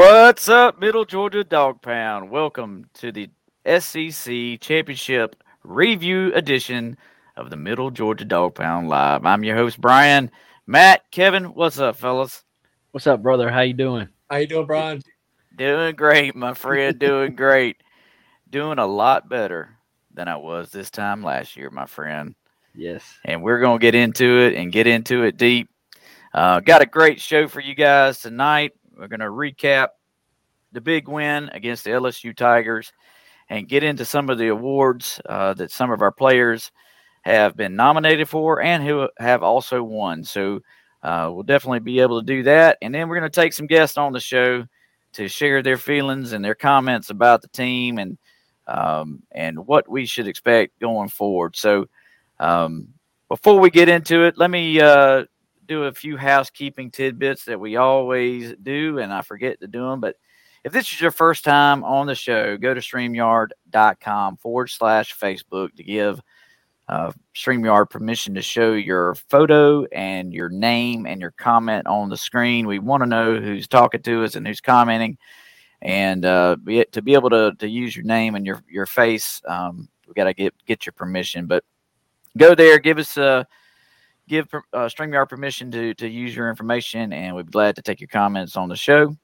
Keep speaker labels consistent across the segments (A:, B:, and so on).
A: What's up, Middle Georgia Dog Pound? Welcome to the SEC Championship Review Edition of the Middle Georgia Dog Pound Live. I'm your host, Brian. Matt, Kevin, what's up, fellas?
B: What's up, brother? How you doing?
C: How you doing, Brian?
A: Doing great, my friend. Doing great. Doing a lot better than I was this time last year, my friend.
B: Yes.
A: And we're going to get into it and get into it deep. Uh, got a great show for you guys tonight. We're going to recap the big win against the LSU Tigers and get into some of the awards uh, that some of our players have been nominated for and who have also won. So uh, we'll definitely be able to do that. And then we're going to take some guests on the show to share their feelings and their comments about the team and um, and what we should expect going forward. So um, before we get into it, let me uh, do a few housekeeping tidbits that we always do, and I forget to do them. But if this is your first time on the show, go to streamyard.com forward slash Facebook to give uh, StreamYard permission to show your photo and your name and your comment on the screen. We want to know who's talking to us and who's commenting. And uh, be, to be able to, to use your name and your, your face, um, we got to get get your permission. But go there, give us a give uh, StreamYard permission to to use your information, and we'd be glad to take your comments on the show.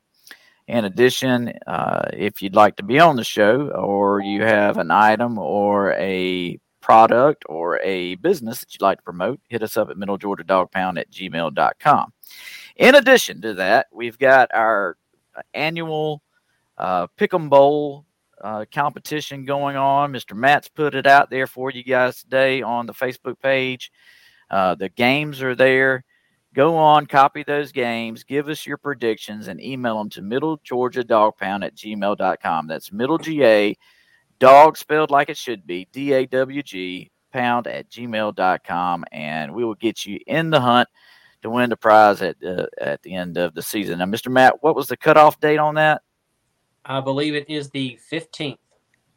A: In addition, uh, if you'd like to be on the show, or you have an item or a product or a business that you'd like to promote, hit us up at middlegeorgiadogpound at gmail.com. In addition to that, we've got our annual uh, Pick'em Bowl uh, competition going on. Mr. Matt's put it out there for you guys today on the Facebook page. Uh, the games are there. Go on, copy those games, give us your predictions, and email them to middlegeorgiadogpound at gmail.com. That's middle GA dog spelled like it should be d-a-w-g pound at gmail.com and we will get you in the hunt to win the prize at uh, at the end of the season. Now mr matt what was the cutoff date on that?
C: I believe it is the 15th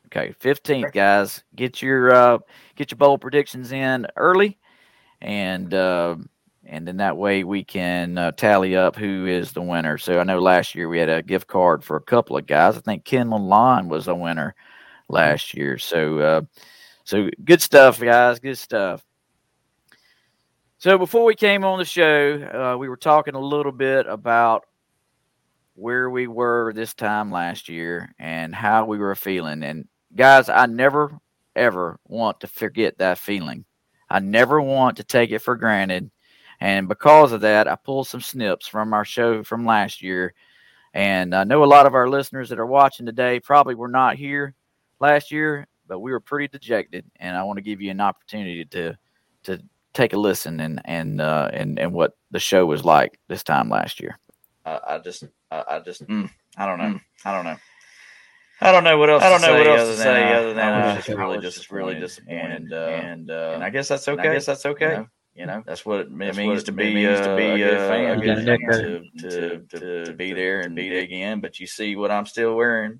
A: okay 15th guys. Get your uh get your bowl predictions in early and uh and then that way we can uh, tally up who is the winner. So I know last year we had a gift card for a couple of guys. I think Ken Lalonde was a winner last year. So, uh, so good stuff, guys. Good stuff. So before we came on the show, uh, we were talking a little bit about where we were this time last year and how we were feeling. And guys, I never ever want to forget that feeling. I never want to take it for granted. And because of that, I pulled some snips from our show from last year. And I know a lot of our listeners that are watching today probably were not here last year, but we were pretty dejected, and I want to give you an opportunity to to take a listen and and uh, and and what the show was like this time last year.
D: Uh, I just I, I just mm, I don't know mm. I don't know. I don't know what else.
A: I don't know what else
D: to
A: say
D: other than
A: I
D: was just really just really disappointed,
A: and,
D: and,
A: uh,
D: and, uh,
A: I guess that's okay.
D: I guess that's okay.
A: You know, you know
D: that's what it means
A: what
D: to be
A: means to
D: uh,
A: be
D: a
A: uh,
D: fan,
A: a
B: good
D: to,
B: fan.
D: to, to, to be there and beat again. But you see what I'm still wearing,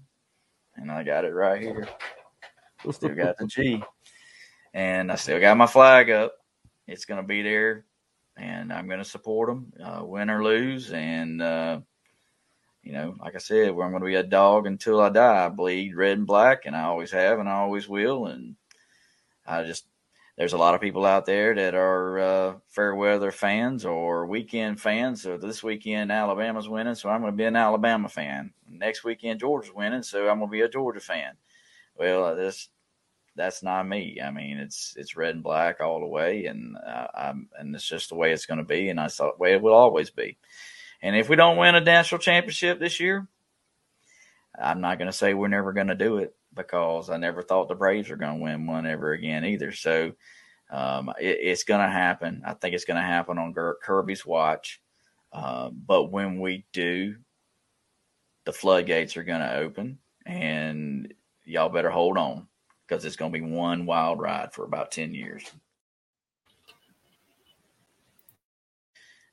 D: and I got it right here. Still got the G, and I still got my flag up. It's gonna be there, and I'm gonna support them, uh, win or lose. And uh, you know, like I said, I'm gonna be a dog until I die. I bleed red and black, and I always have, and I always will. And I just there's a lot of people out there that are uh, fair weather fans or weekend fans. So this weekend Alabama's winning, so I'm going to be an Alabama fan. Next weekend Georgia's winning, so I'm going to be a Georgia fan. Well, this that's not me. I mean, it's it's red and black all the way, and uh, and it's just the way it's going to be, and that's the way it will always be. And if we don't win a national championship this year, I'm not going to say we're never going to do it because I never thought the Braves were going to win one ever again either. So um, it, it's going to happen. I think it's going to happen on Kirby's watch. Uh, but when we do, the floodgates are going to open, and y'all better hold on because it's going to be one wild ride for about 10 years.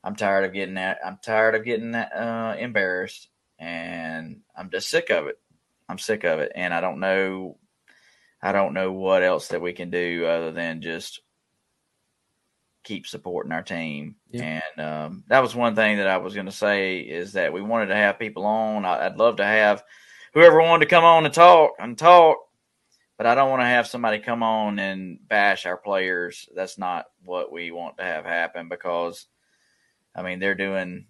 D: I'm tired of getting that. I'm tired of getting that, uh, embarrassed, and I'm just sick of it. I'm sick of it, and I don't know. I don't know what else that we can do other than just keep supporting our team.
B: Yeah.
D: And um, that was one thing that I was going to say is that we wanted to have people on. I, I'd love to have whoever wanted to come on and talk and talk, but I don't want to have somebody come on and bash our players. That's not what we want to have happen because, I mean, they're doing.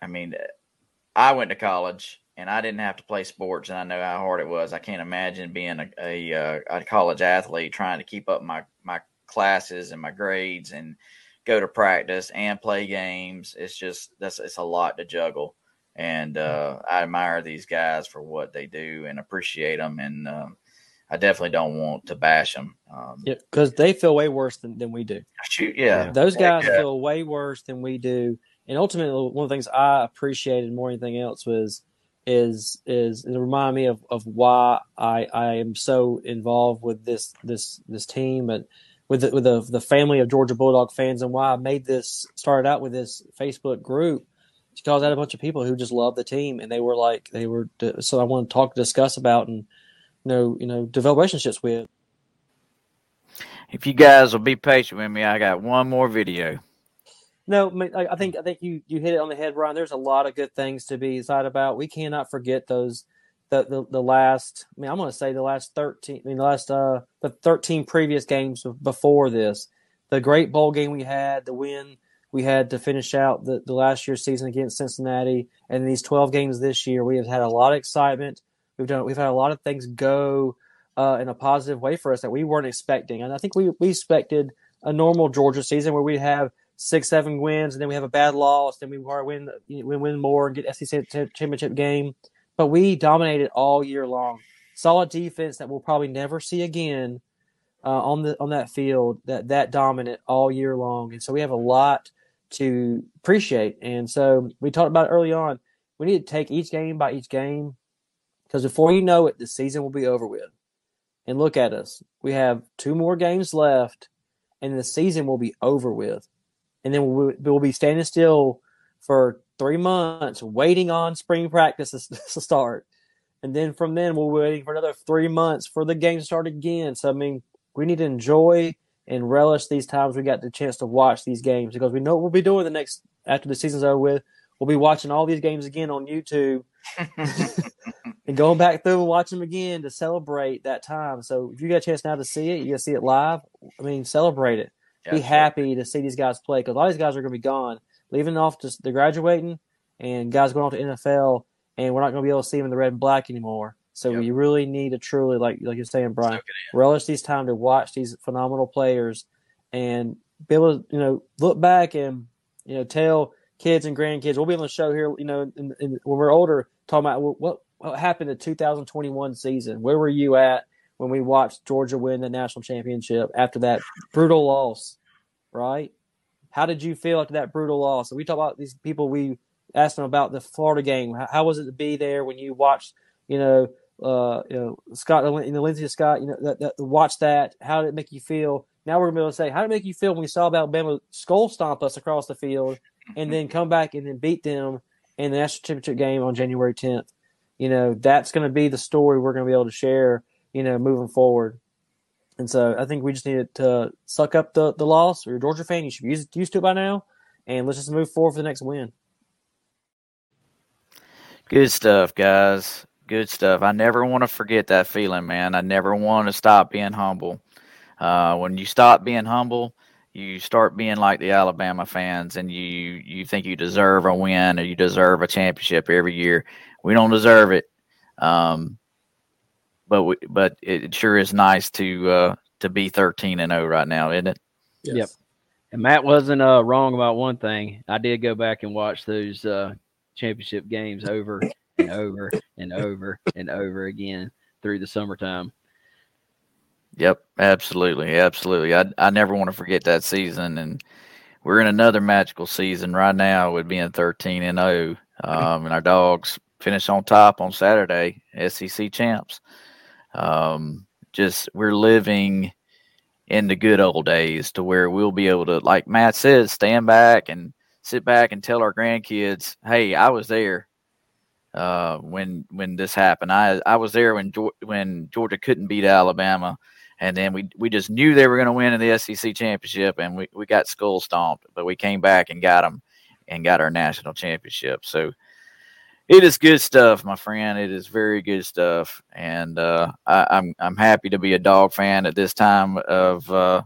D: I mean, I went to college and I didn't have to play sports, and I know how hard it was. I can't imagine being a a, uh, a college athlete trying to keep up my my classes and my grades and go to practice and play games. It's just that's it's a lot to juggle, and uh, I admire these guys for what they do and appreciate them, and um, I definitely don't want to bash them. Um,
E: Yeah, because they feel way worse than, than we do.
D: Shoot, yeah,
E: Those guys
D: Yeah.
E: feel way worse than we do. And ultimately, one of the things I appreciated more than anything else was is is it reminded me of, of why I, I am so involved with this this this team and with the, with the the family of Georgia Bulldog fans and why I made this started out with this Facebook group because I had a bunch of people who just love the team and they were like they were so I want to talk discuss about and you know you know develop relationships with.
A: If you guys will be patient with me, I got one more video.
E: No, I, mean, I I think I think you you hit it on the head, Ryan. There's a lot of good things to be excited about. We cannot forget those the the, the last. I mean, I'm going to say the last thirteen. I mean, the last uh the 13 previous games before this. The great bowl game we had, the win we had to finish out the, the last year's season against Cincinnati, and these 12 games this year, we have had a lot of excitement. We've done we've had a lot of things go uh, in a positive way for us that we weren't expecting, and I think we we expected a normal Georgia season where we'd have six, seven wins, and then we have a bad loss, then we win, we win more and get SEC championship game. But we dominated all year long. Solid defense that we'll probably never see again uh, on the on that field. That that dominant all year long, and so we have a lot to appreciate. And so we talked about early on. We need to take each game by each game because before you know it, the season will be over with. And look at us. We have two more games left, and the season will be over with and then we'll, we'll be standing still for three months waiting on spring practice to start. And then from then, we're waiting for another three months for the game to start again. So, I mean, we need to enjoy and relish these times we got the chance to watch these games because we know what we'll be doing the next, after the season's over with. We'll be watching all these games again on YouTube and going back through and watching them again to celebrate that time. So, if you got a chance now to see it, you got to see it live. I mean, celebrate it be happy to see these guys play because a lot of these guys are going to be gone, leaving off just they're graduating, and guys going off to NFL, and we're not going to be able to see them in the red and black anymore. So
D: Yep.
E: we really need to truly, like like you're saying, Brian, relish these time to watch these phenomenal players and be able to you know look back and you know tell kids and grandkids. We'll be on the show here, you know, in, in, when we're older, talking about what what, happened the 2021 season. Where were you at when we watched Georgia win the national championship after that brutal loss? Right? How did you feel after that brutal loss? And we talk about these people. We asked them about the Florida game. How, how was it to be there when you watched, you know, uh, you know, Scott, you know, Lindsay Scott, you know, that, that watch that. How did it make you feel? Now we're gonna be able to say, how did it make you feel when we saw Alabama skull stomp us across the field, and then come back and then beat them in the national championship game on January 10th? You know, that's going to be the story we're going to be able to share. You know, moving forward. And so I think we just need to suck up the, the loss. Or you're a Georgia fan, you should be used, used to it by now. And let's just move forward for the next win.
A: Good stuff, guys. Good stuff. I never want to forget that feeling, man. I never want to stop being humble. Uh, when you stop being humble, you start being like the Alabama fans, and you you think you deserve a win or you deserve a championship every year. We don't deserve it, um, but we, but it sure is nice to uh, to be thirteen and zero right now, isn't it?
B: Yep. And Matt wasn't uh, wrong about one thing. I did go back and watch those uh, championship games over and over and over and over again through the summertime.
A: Yep, absolutely, absolutely. I I never want to forget that season, and we're in another magical season right now with being thirteen and zero, um, and our dogs finish on top on Saturday, SEC champs. Um, just we're living in the good old days to where we'll be able to, like Matt says, stand back and sit back and tell our grandkids, "Hey, I was there." Uh, when when this happened, I I was there when when Georgia couldn't beat Alabama and then we we just knew they were going to win in the SEC championship, and we we got skull stomped, but we came back and got them and got our national championship. So it is good stuff, my friend. It is very good stuff, and uh, I, I'm I'm happy to be a dog fan at this time of uh,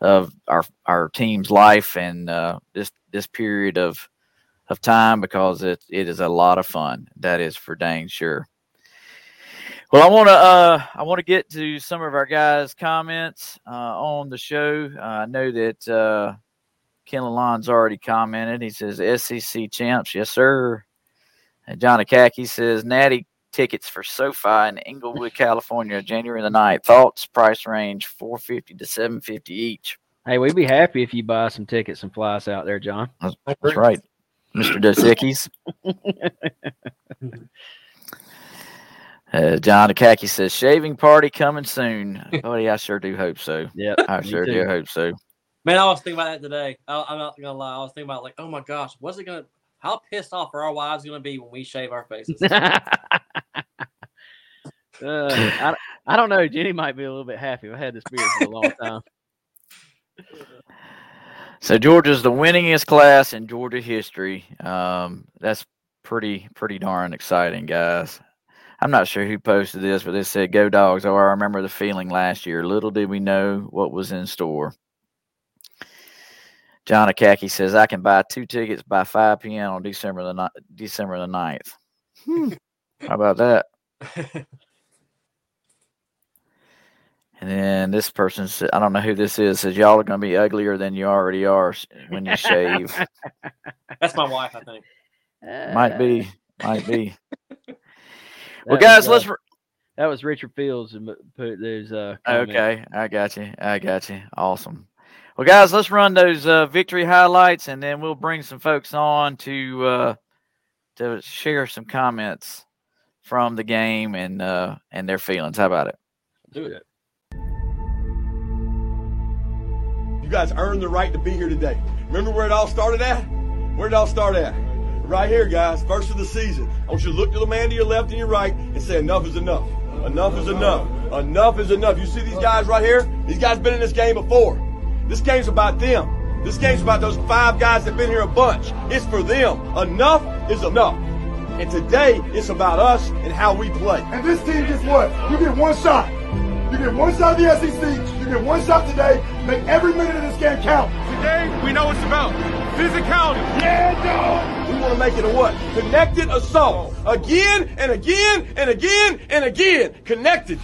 A: of our our team's life and uh, this this period of of time because it it is a lot of fun. That is for dang sure. Well, I want to uh, I want to get to some of our guys' comments uh, on the show. Uh, I know that uh, Ken Lalonde's already commented. He says SEC champs, yes sir. And John Akaki says Natty tickets for SoFi in Inglewood, California, January the 9th. Thoughts, price range 450 to 750 each.
B: Hey, we'd be happy if you buy some tickets and fly us out there, John.
A: That's, that's right, Mr. Dosickies. uh, John Akaki says shaving party coming soon. Buddy, I sure do hope so.
B: Yeah,
A: I sure do hope so.
C: Man, I was thinking about that today. I, I'm not gonna lie. I was thinking about like, oh my gosh, what's it gonna? How pissed off are our wives gonna be when we shave our faces?
B: uh, I, I don't know. Jenny might be a little bit happy. I've had this beard for a long time.
A: So Georgia's the winningest class in Georgia history. Um, that's pretty pretty darn exciting, guys. I'm not sure who posted this, but they said, "Go dogs!" Oh, I remember the feeling last year. Little did we know what was in store. John Akaki says, "I can buy two tickets by 5 p.m. on December the ni- December the 9th. Hmm. How about that? And then this person said, I don't know who this is, says, Y'all are going to be uglier than you already are when you shave.
C: That's my wife, I think.
A: might be. Might be.
B: That
A: well, guys,
B: uh,
A: let's. Re-
B: That was Richard Fields and put those. Uh, comments.
A: okay. I got you. I got you. Awesome. Well, guys, let's run those uh, victory highlights and then we'll bring some folks on to uh, to share some comments from the game and uh, and their feelings. How about it?
C: Do it.
F: You guys earned the right to be here today. Remember where it all started at? Where did it all start at? Right here, guys. First of the season. I want you to look to the man to your left and your right and say, enough is enough. Enough is enough. Enough is enough. You see these guys right here? These guys been in this game before. This game's about them. This game's about those five guys that been here a bunch. It's for them. Enough is enough. And today, it's about us and how we play.
G: And this team gets what? You get one shot. You get one shot of the SEC. You get one shot today. Make every minute of this game count.
H: Today, we know it's about physicality.
G: Yeah, dog.
F: We want to make it a what? Connected assault. Again and again and again and again. Connected.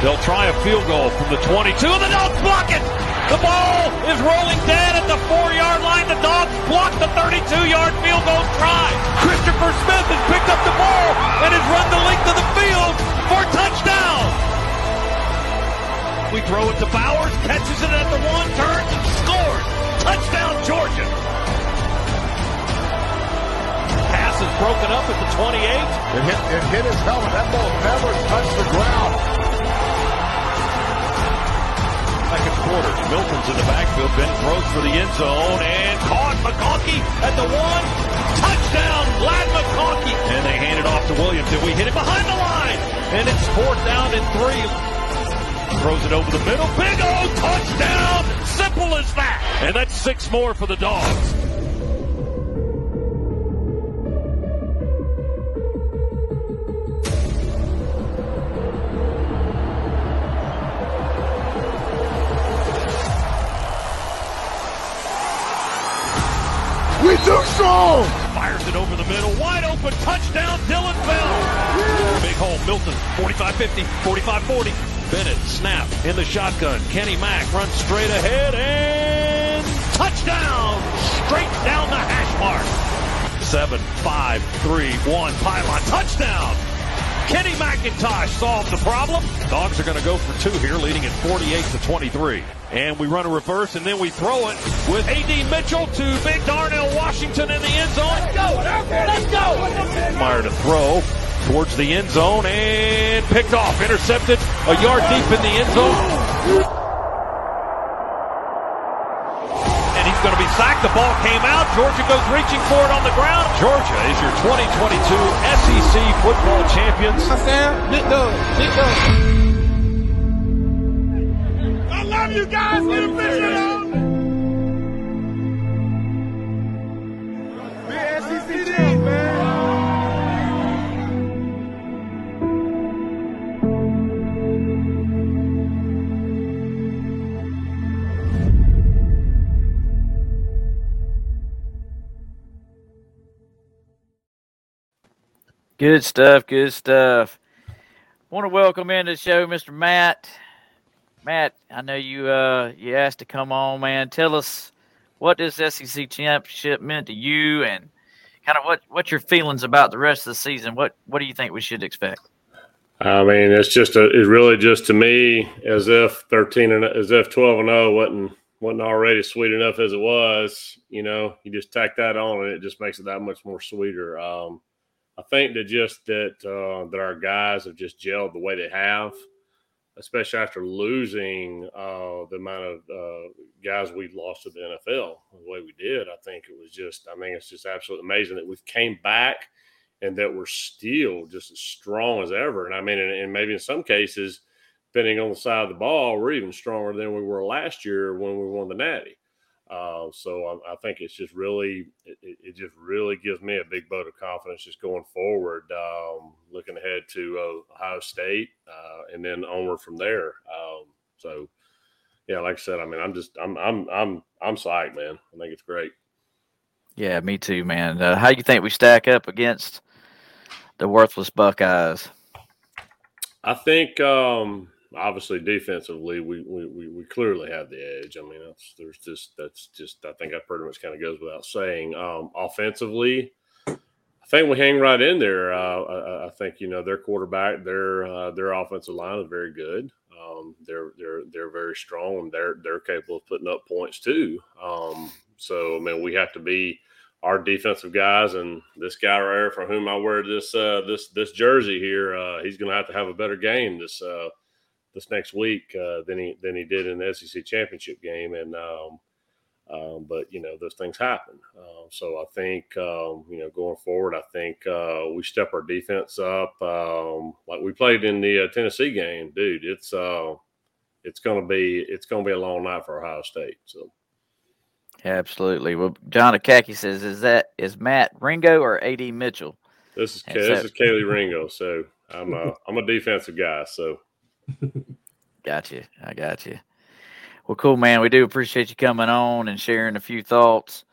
H: They'll try a field goal from the 22, and the Dogs block it. The ball is rolling dead at the four-yard line. The Dogs block the 32-yard field goal try. Christopher Smith has picked up the ball and has run the length of the field for touchdown. We throw it to Bowers, catches it at the one, turns and scores. Touchdown, Georgia. Pass is broken up at the 28.
G: It hit, it hit his helmet. That ball never touched the ground.
H: Second quarter, Milton's in the backfield. Ben throws for the end zone and caught McConkey at the one. Touchdown, Ladd McConkey. And they hand it off to Williams. And we hit it behind the line. And it's fourth down and three. Throws it over the middle. Big O touchdown. Simple as that. And that's six more for the Dogs.
G: We too strong.
H: Fires it over the middle. Wide open. Touchdown, Dillon Bell. Big hole. Milton. 45-50, 45-40. Bennett, snap in the shotgun. Kenny Mack runs straight ahead and touchdown. Straight down the hash mark. Seven, five, three, one. Pylon. Touchdown. Kenny McIntosh solved the problem. Dogs are going to go for two here, leading at 48 to 23. And we run a reverse, and then we throw it with A.D. Mitchell to Big Darnell Washington in the end zone. Let's go! Let's go! Meyer to throw towards the end zone and picked off, intercepted a yard deep in the end zone.
I: The ball came out. Georgia goes reaching for it on the ground. Georgia is your 2022 SEC football champions.
G: I love you guys. Get a
A: Good stuff. Good stuff. Want to welcome in the show, Mr. Matt. Matt, I know you uh you asked to come on, man. Tell us what this SEC championship meant to you, and kind of what what your feelings about the rest of the season. What what do you think we should expect?
J: I mean, it's just a, it's really just to me as if thirteen and as if twelve and zero wasn't wasn't already sweet enough as it was. You know, you just tack that on, and it just makes it that much more sweeter. Um, I think that just that uh, that our guys have just gelled the way they have, especially after losing uh, the amount of uh, guys we lost to the NFL the way we did. I think it was just, I mean, it's just absolutely amazing that we've came back and that we're still just as strong as ever. And I mean, and, and maybe in some cases, depending on the side of the ball, we're even stronger than we were last year when we won the Natty. Uh, so I, I, think it's just really, it, it, just really gives me a big vote of confidence just going forward, um, looking ahead to uh, Ohio State uh, and then onward from there. Um, so, yeah, like I said, I mean, I'm just, I'm, I'm, I'm, I'm psyched, man. I think it's great.
A: Yeah, me too, man. Uh, how do you think we stack up against the worthless Buckeyes?
J: I think, um, obviously defensively we, we we clearly have the edge. I mean, that's there's just that's just I think that pretty much kind of goes without saying. Um, offensively, I think we hang right in there. Uh, I, I, think you know their quarterback, their uh, their offensive line is very good. Um, they're they're they're very strong and they're they're capable of putting up points too. Um, so I mean, we have to be our defensive guys and this guy right here for whom I wear this uh, this this jersey here. Uh, he's going to have to have a better game this uh, this next week uh, than he than he did in the SEC championship game, and um, um, but you know those things happen. Uh, so I think um, you know going forward, I think uh, we step our defense up um, like we played in the uh, Tennessee game, dude. It's uh, it's gonna be it's gonna be a long night for Ohio State. So.
A: Absolutely. Well, John Akaki says, "Is that is Matt Ringo or Ad Mitchell?"
J: This is this is Kelee Ringo. So I'm a I'm a defensive guy. So
A: got you. I got you. Well, cool, man. We do appreciate you coming on and sharing a few thoughts.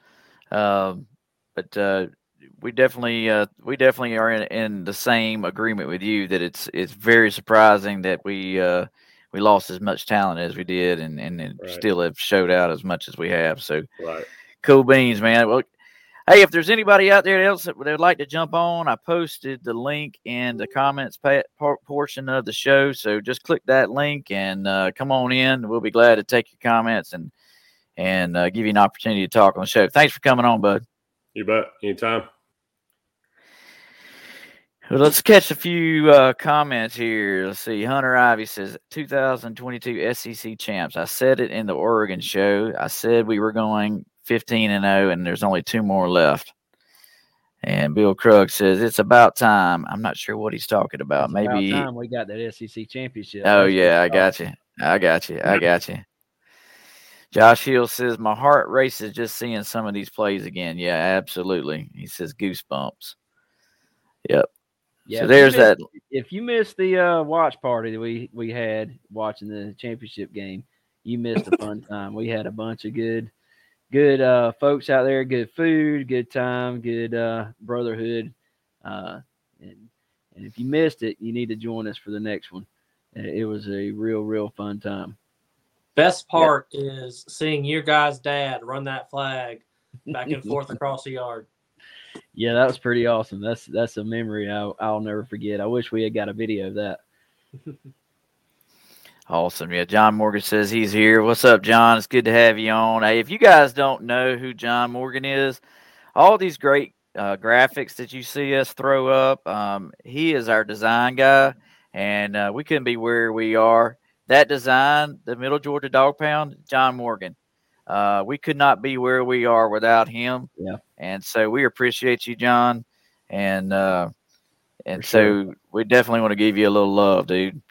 A: Um, but uh, we definitely, uh, we definitely are in, in, the same agreement with you that it's it's very surprising that we uh, we lost as much talent as we did, and and, right. still have showed out as much as we have. So,
J: right.
A: cool beans, man. Well, Hey, if there's anybody out there else that would like to jump on, I posted the link in the comments pa- portion of the show. So just click that link and uh, come on in. We'll be glad to take your comments and and uh, give you an opportunity to talk on the show. Thanks for coming on, bud.
J: You bet. Anytime.
A: Well, let's catch a few uh, comments here. Let's see. Hunter Ivy says 2022 SEC champs. I said it in the Oregon show. I said we were going 15 and 0, and there's only two more left. And Bill Krug says it's about time. I'm not sure what he's talking about.
B: It's
A: Maybe
B: about we got that SEC championship.
A: Oh That's yeah, I got you. I got you. I got you. Josh Hill says my heart races just seeing some of these plays again. Yeah, absolutely. He says goosebumps. Yep.
B: Yeah,
A: so there's
B: missed,
A: that.
B: If you missed the uh, watch party that we we had watching the championship game, you missed a fun time. We had a bunch of good good uh, folks out there, good food, good time, good uh, brotherhood. Uh, and, and if you missed it, you need to join us for the next one. It was a real, real fun time.
C: Best part yeah. is seeing your guy's dad run that flag back and forth across the yard.
B: Yeah, that was pretty awesome. That's that's a memory I'll, I'll never forget. I wish we had got a video of that.
A: Awesome. Yeah, John Morgan says he's here. What's up, John? It's good to have you on. Hey, if you guys don't know who John Morgan is, all these great uh, graphics that you see us throw up, um, he is our design guy, and uh, we couldn't be where we are. That design, the Middle Georgia Dog Pound, John Morgan. Uh, we could not be where we are without him.
B: Yeah.
A: And so we appreciate you, John. And uh, and
B: For
A: so we definitely want to give you a little love, dude.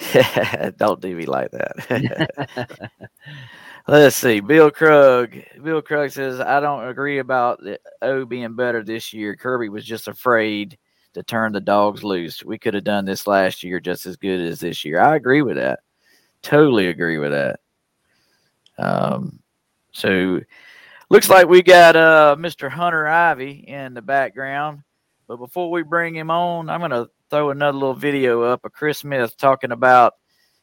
A: Don't do me like that. Let's see. Bill Krug. Bill Krug says, I don't agree about the O being better this year. Kirby was just afraid to turn the dogs loose. We could have done this last year just as good as this year. I agree with that. Totally agree with that. Um, so looks like we got uh Mr. Hunter Ivy in the background. But before we bring him on, I'm gonna throw another little video up of Chris Smith talking about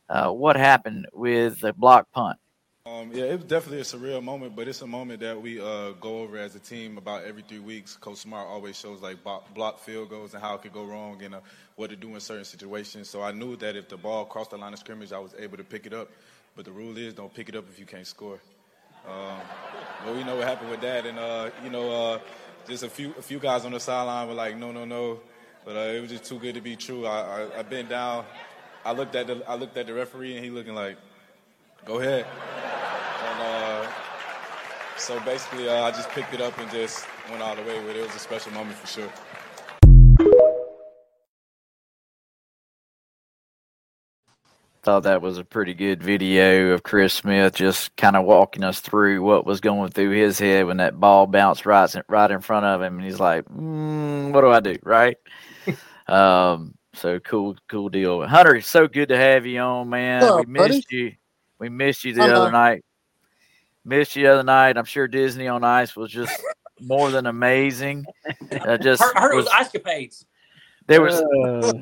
A: uh, what happened with the block punt.
K: Um, yeah, it was definitely a surreal moment, but it's a moment that we uh, go over as a team about every three weeks. Coach Smart always shows like block, field goals and how it could go wrong and uh, what to do in certain situations. So I knew that if the ball crossed the line of scrimmage, I was able to pick it up. But the rule is don't pick it up if you can't score. Um, but we know what happened with that, and uh, you know, uh, just a few a few guys on the sideline were like, no, no, no. But uh, it was just too good to be true. I, I, I bent down. I looked at the I looked at the referee, and he looking like, go ahead. And uh, so basically, uh, I just picked it up and just went all the way with it. It was a special moment for sure.
A: Thought that was a pretty good video of Chris Smith just kind of walking us through what was going through his head when that ball bounced right right in front of him, and he's like, mm, "What do I do?" Right? Um, so cool, cool deal. Hunter, so good to have you on, man.
L: What's
A: we
L: up, buddy?
A: missed you. We missed you the
L: Uh-huh.
A: other night. Missed you the other night. I'm sure Disney on Ice was just more than amazing. Uh, just
C: Heard, heard it was
A: was-
C: ice capades.
A: there was
B: Uh,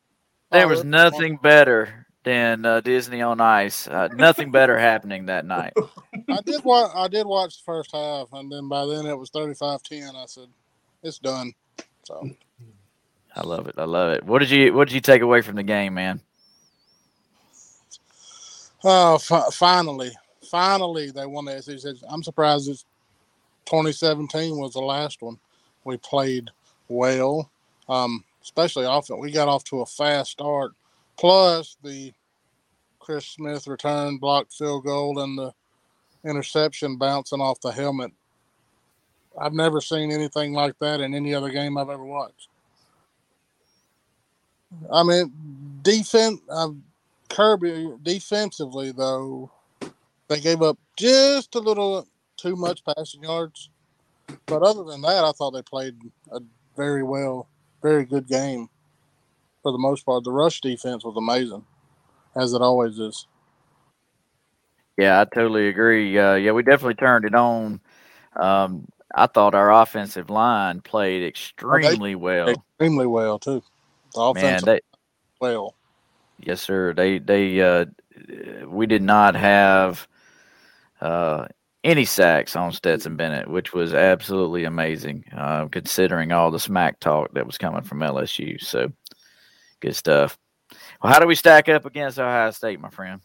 A: there was nothing better than uh, Disney on Ice. Uh, nothing better happening that night.
L: I did watch. I did watch the first half, and then by then it was 35-10. I said, "It's done." So
A: I love it. I love it. What did you What did you take away from the game, man?
L: Oh, fi- finally, finally, they won the SEC. I'm surprised it's 2017 was the last one. We played well, um, especially off. We got off to a fast start. Plus the Chris Smith return blocked field goal and the interception bouncing off the helmet. I've never seen anything like that in any other game I've ever watched. I mean, defense. Um, Kirby defensively though, they gave up just a little too much passing yards. But other than that, I thought they played a very well, very good game for the most part. The rush defense was amazing, as it always is.
A: Yeah, I totally agree. Uh, yeah, we definitely turned it on. Um, I thought our offensive line played extremely well.
L: Extremely well too. The
A: Man,
L: offense
A: they,
L: well.
A: yes, sir. They they uh, we did not have uh, any sacks on Stetson Bennett, which was absolutely amazing, uh, considering all the smack talk that was coming from LSU. So good stuff. Well, how do we stack up against Ohio State, my friend?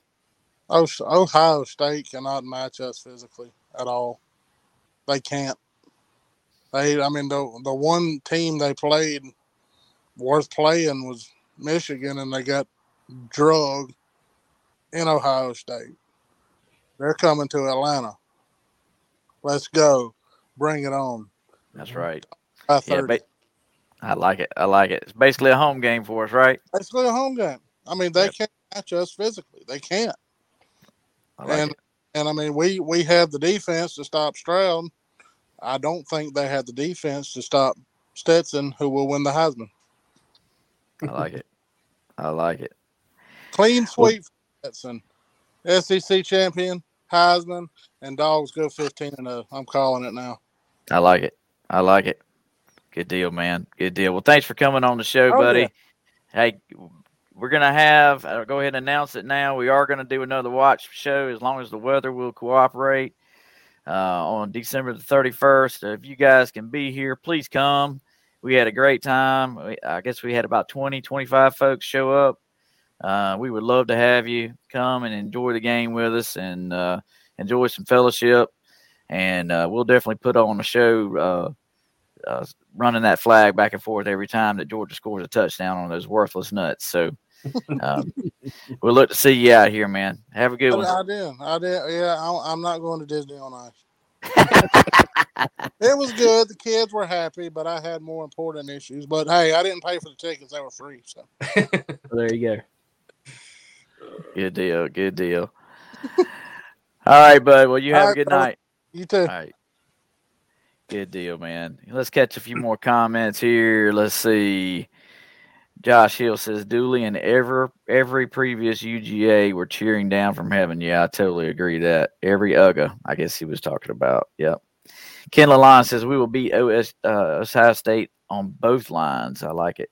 L: Oh, Ohio State cannot match us physically at all. They can't. They, I mean, the the one team they played worth playing was Michigan, and they got drugged in Ohio State. They're coming to Atlanta. Let's go, bring it on.
A: That's right. Yeah, ba- I like it. I like it. It's basically a home game for us, right?
L: Basically a home game. I mean, they can't match us physically. They can't.
A: Like
L: and
A: it.
L: and I mean, we we have the defense to stop Stroud. I don't think they had the defense to stop Stetson, who will win the Heisman.
A: I like it. I like it.
L: Clean sweep for Stetson, SEC champion, Heisman, and dogs go fifteen and zero. I'm calling it now.
A: I like it. I like it. Good deal, man. Good deal. Well, thanks for coming on the show,
L: Oh,
A: buddy.
L: yeah.
A: Hey, we're gonna have. I'll go ahead and announce it now. We are gonna do another watch show as long as the weather will cooperate uh, on December the thirty first. If you guys can be here, please come. We had a great time. We- I guess we had about 20, 25 folks show up. Uh, we would love to have you come and enjoy the game with us and uh, enjoy some fellowship. And uh, we'll definitely put on a show uh, uh, running that flag back and forth every time that Georgia scores a touchdown on those worthless nuts. So um, we'll look to see you out here, man. Have a good
L: I,
A: one.
L: I did. I did. Yeah, I, I'm not going to Disney on Ice. It was good. The kids were happy, but I had more important issues. But hey, I didn't pay for the tickets; they were free. So
B: So there you go.
A: Good deal. Good deal. All right, bud. Well, you have
L: All
A: a good
L: brother.
A: night.
L: you too.
A: All right. Good deal, man. Let's catch a few more comments here. Let's see. Josh Hill says Dooley and ever every previous UGA were cheering down from heaven. Yeah, I totally agree that every UGA, I guess he was talking about. Yep. Ken Lalonde says we will beat OS uh, Ohio State on both lines. I like it.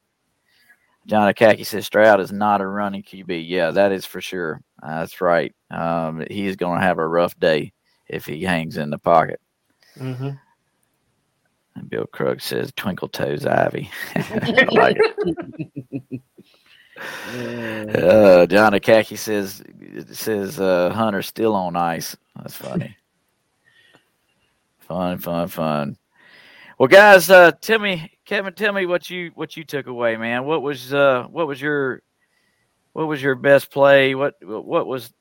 A: John Akaki says Stroud is not a running QB. Yeah, that is for sure. Uh, that's right. Um, he is going to have a rough day if he hangs in the pocket.
C: Mm-hmm.
A: And Bill Krug says Twinkle Toes Ivy. Like. Uh, John Akaki says says uh, Hunter still on ice. That's funny. fun, fun, fun. Well, guys, uh, tell me, Kevin, tell me what you what you took away, man. What was uh, what was your what was your best play? What what was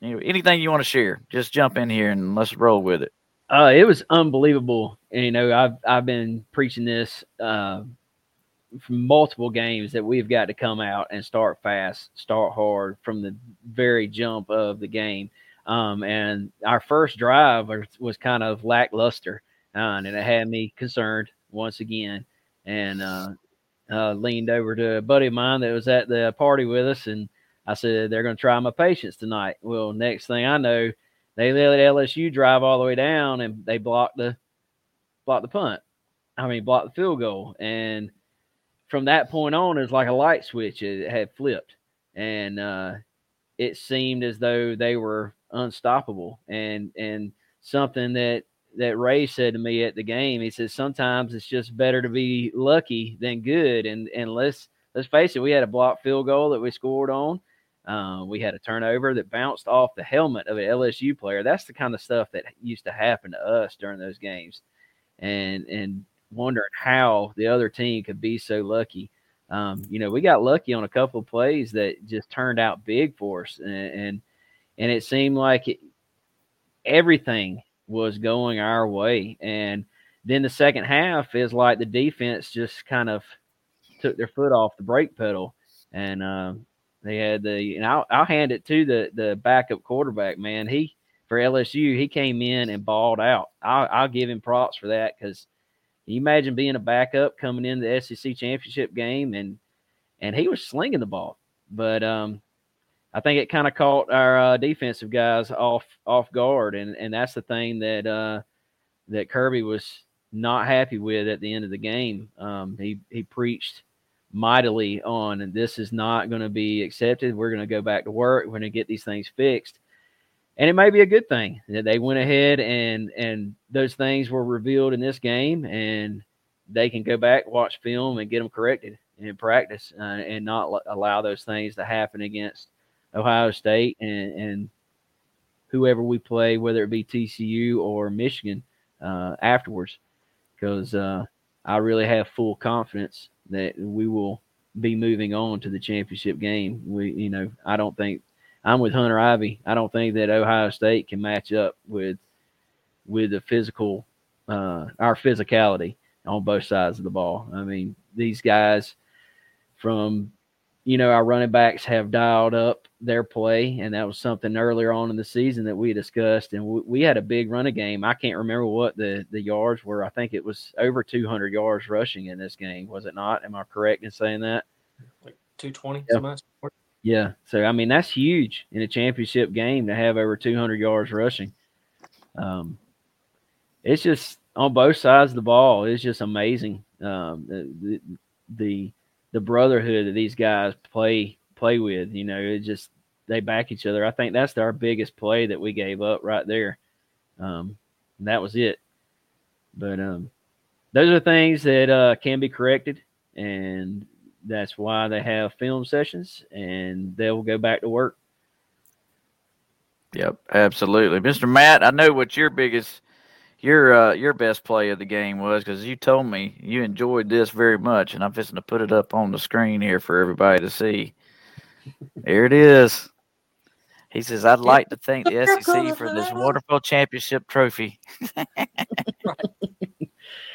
A: you know anything you want to share? Just jump in here and let's roll with it.
B: Uh, it was unbelievable. And, you know, I've I've been preaching this uh, from multiple games that we've got to come out and start fast, start hard from the very jump of the game. Um, and our first drive was, kind of lackluster, uh, and it had me concerned once again. And uh, uh, leaned over to a buddy of mine that was at the party with us, and I said they're going to try my patience tonight. Well, next thing I know, they let LSU drive all the way down, and they blocked the blocked the punt. I mean, blocked the field goal, and from that point on, it was like a light switch. It had flipped, and uh, it seemed as though they were unstoppable. And and something that that Ray said to me at the game, he says sometimes it's just better to be lucky than good. And and let's let's face it, we had a blocked field goal that we scored on. Uh, we had a turnover that bounced off the helmet of an LSU player. That's the kind of stuff that used to happen to us during those games, and and wondering how the other team could be so lucky. Um, you know, we got lucky on a couple of plays that just turned out big for us, and and, and it seemed like it, everything was going our way. And then the second half is like the defense just kind of took their foot off the brake pedal, and um, they had the. And I'll, I'll hand it to the the backup quarterback, man. He for LSU, he came in and balled out. I'll, I'll give him props for that because you imagine being a backup coming in the SEC championship game and and he was slinging the ball, but um, I think it kind of caught our uh, defensive guys off off guard, and and that's the thing that uh, that Kirby was not happy with at the end of the game. Um, he he preached mightily on, and this is not going to be accepted. We're going to go back to work. We're going to get these things fixed and it may be a good thing that they went ahead and and those things were revealed in this game and they can go back watch film and get them corrected in practice uh, and not allow those things to happen against ohio state and and whoever we play whether it be tcu or michigan uh, afterwards. Because uh, i really have full confidence that we will be moving on to the championship game. We you know i don't think I'm with Hunter Ivy. I don't think that Ohio State can match up with with the physical uh, our physicality on both sides of the ball. I mean, these guys from you know our running backs have dialed up their play, and that was something earlier on in the season that we discussed. And we, we had a big running game. I can't remember what the the yards were. I think it was over 200 yards rushing in this game. Was it not? Am I correct in saying that?
C: Like 220
B: Yeah. Yeah. So I mean that's huge in a championship game to have over 200 yards rushing. Um, it's just on both sides of the ball. It's just amazing. Um, the, the the the brotherhood that these guys play play with. You know, it just they back each other. I think that's our biggest play that we gave up right there. Um, that was it. But um, those are things that uh, can be corrected, and that's why they have film sessions, and they'll go back to work.
A: Yep, absolutely, Mr. Matt. I know what your biggest, your uh, your best play of the game was because you told me you enjoyed this very much, and I'm just gonna put it up on the screen here for everybody to see. There it is. He says, I'd like to thank the SEC for this wonderful championship trophy.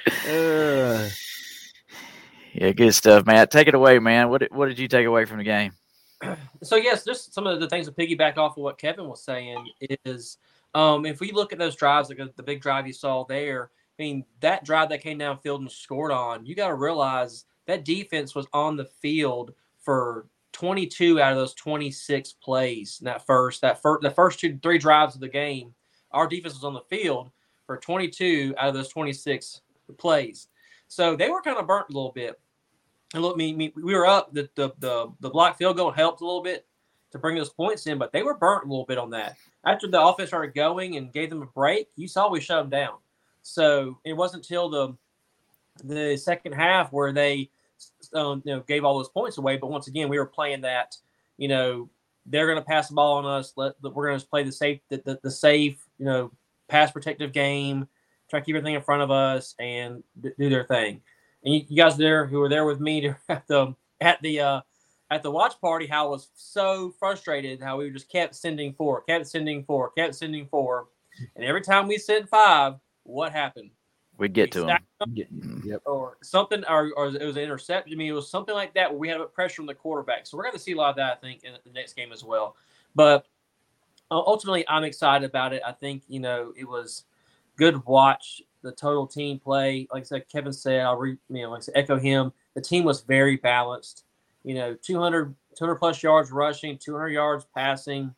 B: Uh,
A: Yeah, good stuff, Matt. Take it away, man. What what did you take away from the game?
C: so yes, just some of the things to piggyback off of what Kevin was saying is, um, if we look at those drives, like the big drive you saw there, I mean that drive that came downfield and scored on, you got to realize that defense was on the field for 22 out of those 26 plays in that first that first the first two three drives of the game. Our defense was on the field for 22 out of those 26 plays, so they were kind of burnt a little bit. And look, me, me we were up. The, the the the block field goal helped a little bit to bring those points in, but they were burnt a little bit on that. After the offense started going and gave them a break, you saw we shut them down. So it wasn't until the the second half where they um, you know gave all those points away. But once again, we were playing that. You know, they're going to pass the ball on us. Let we're going to play the safe the, the, the safe you know pass protective game. Try to keep everything in front of us and do their thing and you, you, guys there who were there with me at the at the uh, at the watch party, how I was so frustrated how we just kept sending four, kept sending four, kept sending four, and every time we sent five, what happened?
A: We'd get
C: We
A: to them,
C: stacked up or something, or, or it was an interception. I mean, it was something like that where we had a pressure on the quarterback. So we're going to see a lot of that, I think, in the next game as well. But uh, ultimately, I'm excited about it. I think you know it was good watch the total team play. Like I said, Kevin said, I'll re, you know, like I said, echo him. The team was very balanced. You know, 200, 200 plus yards rushing, 200 yards passing,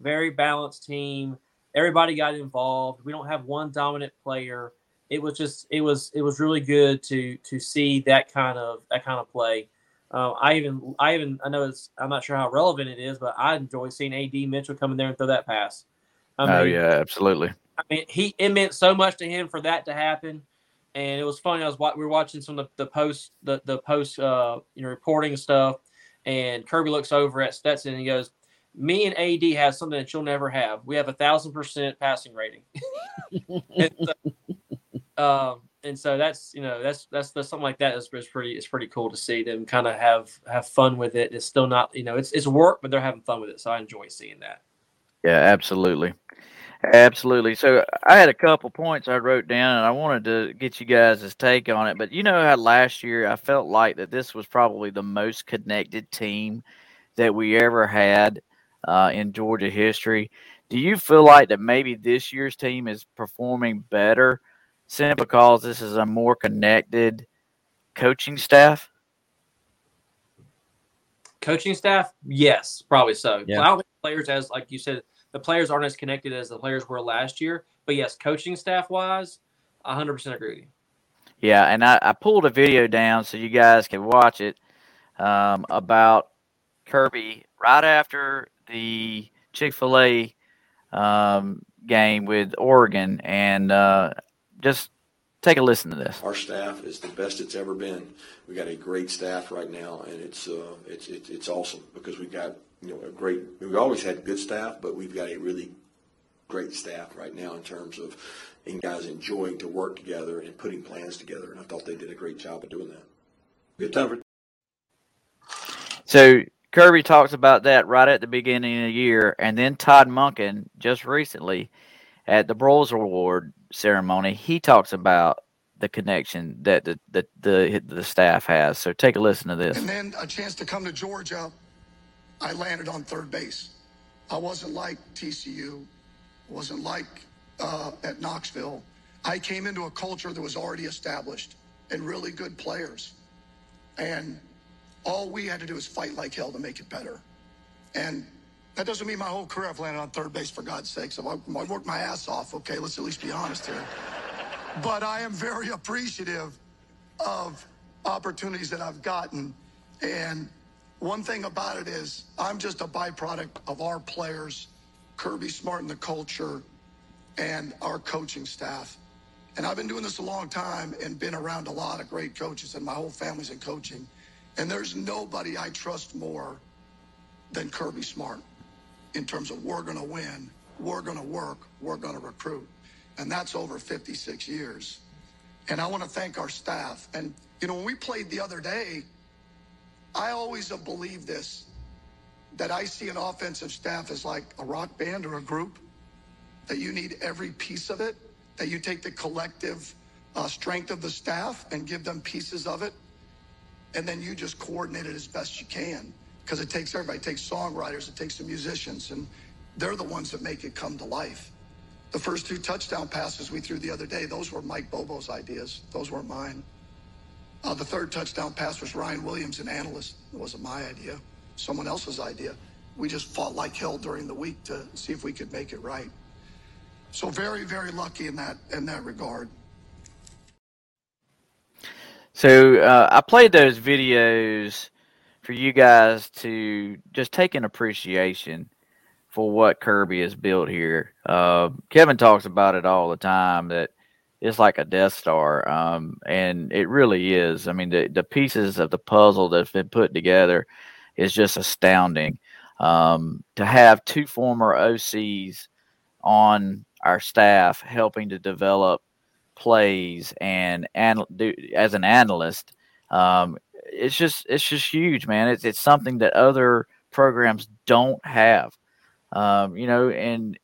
C: very balanced team. Everybody got involved. We don't have one dominant player. It was just, it was, it was really good to to see that kind of that kind of play. Uh, I even, I even, I know it's, I'm not sure how relevant it is, but I enjoy seeing AD Mitchell come in there and throw that pass. I
A: oh yeah, absolutely.
C: I mean, he it meant so much to him for that to happen, and it was funny. I was wa- we were watching some of the, the post the the post uh you know reporting stuff, and Kirby looks over at Stetson and he goes, "Me and AD have something that you'll never have. We have a thousand percent passing rating." and, so, um, and so that's you know that's that's, that's something like that is, is pretty it's pretty cool to see them kind of have have fun with it. It's still not you know it's it's work, but they're having fun with it. So I enjoy seeing that.
A: Yeah, absolutely. Absolutely. So I had a couple points I wrote down and I wanted to get you guys' take on it. But you know how last year I felt like that this was probably the most connected team that we ever had uh, in Georgia history. Do you feel like that maybe this year's team is performing better simply because this is a more connected coaching staff?
C: Coaching staff, yes, probably so.
B: Yeah.
C: I don't think players as like you said, the players aren't as connected as the players were last year. But yes, coaching staff wise, I hundred percent agree with you.
A: Yeah, and I, I pulled a video down so you guys can watch it um, about Kirby right after the Chick fil A um, game with Oregon. And uh, just take a listen to this.
M: Our staff is the best it's ever been. We got a great staff right now, and it's uh, it's it's it's awesome because we've got you know a great. We've always had good staff, but we've got a really great staff right now in terms of and guys enjoying to work together and putting plans together. And I thought they did a great job of doing that. Good time for
A: So Kirby talks about that right at the beginning of the year, and then Todd Monken just recently at the Broyles Award ceremony, he talks about the connection that the the the, the staff has. So take a listen to this.
N: And then a chance to come to Georgia, I landed on third base. I wasn't like TCU, wasn't like uh, at Knoxville. I came into a culture that was already established and really good players. And all we had to do was fight like hell to make it better. And that doesn't mean my whole career I've landed on third base, for God's sakes. I, I worked my ass off, okay? Let's at least be honest here. But I am very appreciative of opportunities that I've gotten. And one thing about it is, I'm just a byproduct of our players, Kirby Smart and the culture, and our coaching staff. And I've been doing this a long time and been around a lot of great coaches, and my whole family's in coaching. And there's nobody I trust more than Kirby Smart in terms of we're going to win, we're going to work, we're going to recruit. And that's over 56 years. And I want to thank our staff. And, you know, when we played the other day, I always have believed this that I see an offensive staff as like a rock band or a group, that you need every piece of it, that you take the collective uh, strength of the staff and give them pieces of it, and then you just coordinate it as best you can. Because it takes everybody, it takes songwriters, it takes the musicians, and they're the ones that make it come to life. The first two touchdown passes we threw the other day, those were Mike Bobo's ideas. Those weren't mine. Uh, the third touchdown pass was Ryan Williams, an analyst. It wasn't my idea, someone else's idea. We just fought like hell during the week to see if we could make it right. So very, very lucky in that in that regard.
A: So uh, I played those videos for you guys to just take an appreciation for what Kirby has built here. Uh, Kevin talks about it all the time that it's like a Death Star, um, and it really is. I mean, the the pieces of the puzzle that's been put together is just astounding. Um, to have two former OCs on our staff helping to develop plays and and do, as an analyst, um, it's just it's just huge, man. It's it's something that other programs don't have. Um, you know, and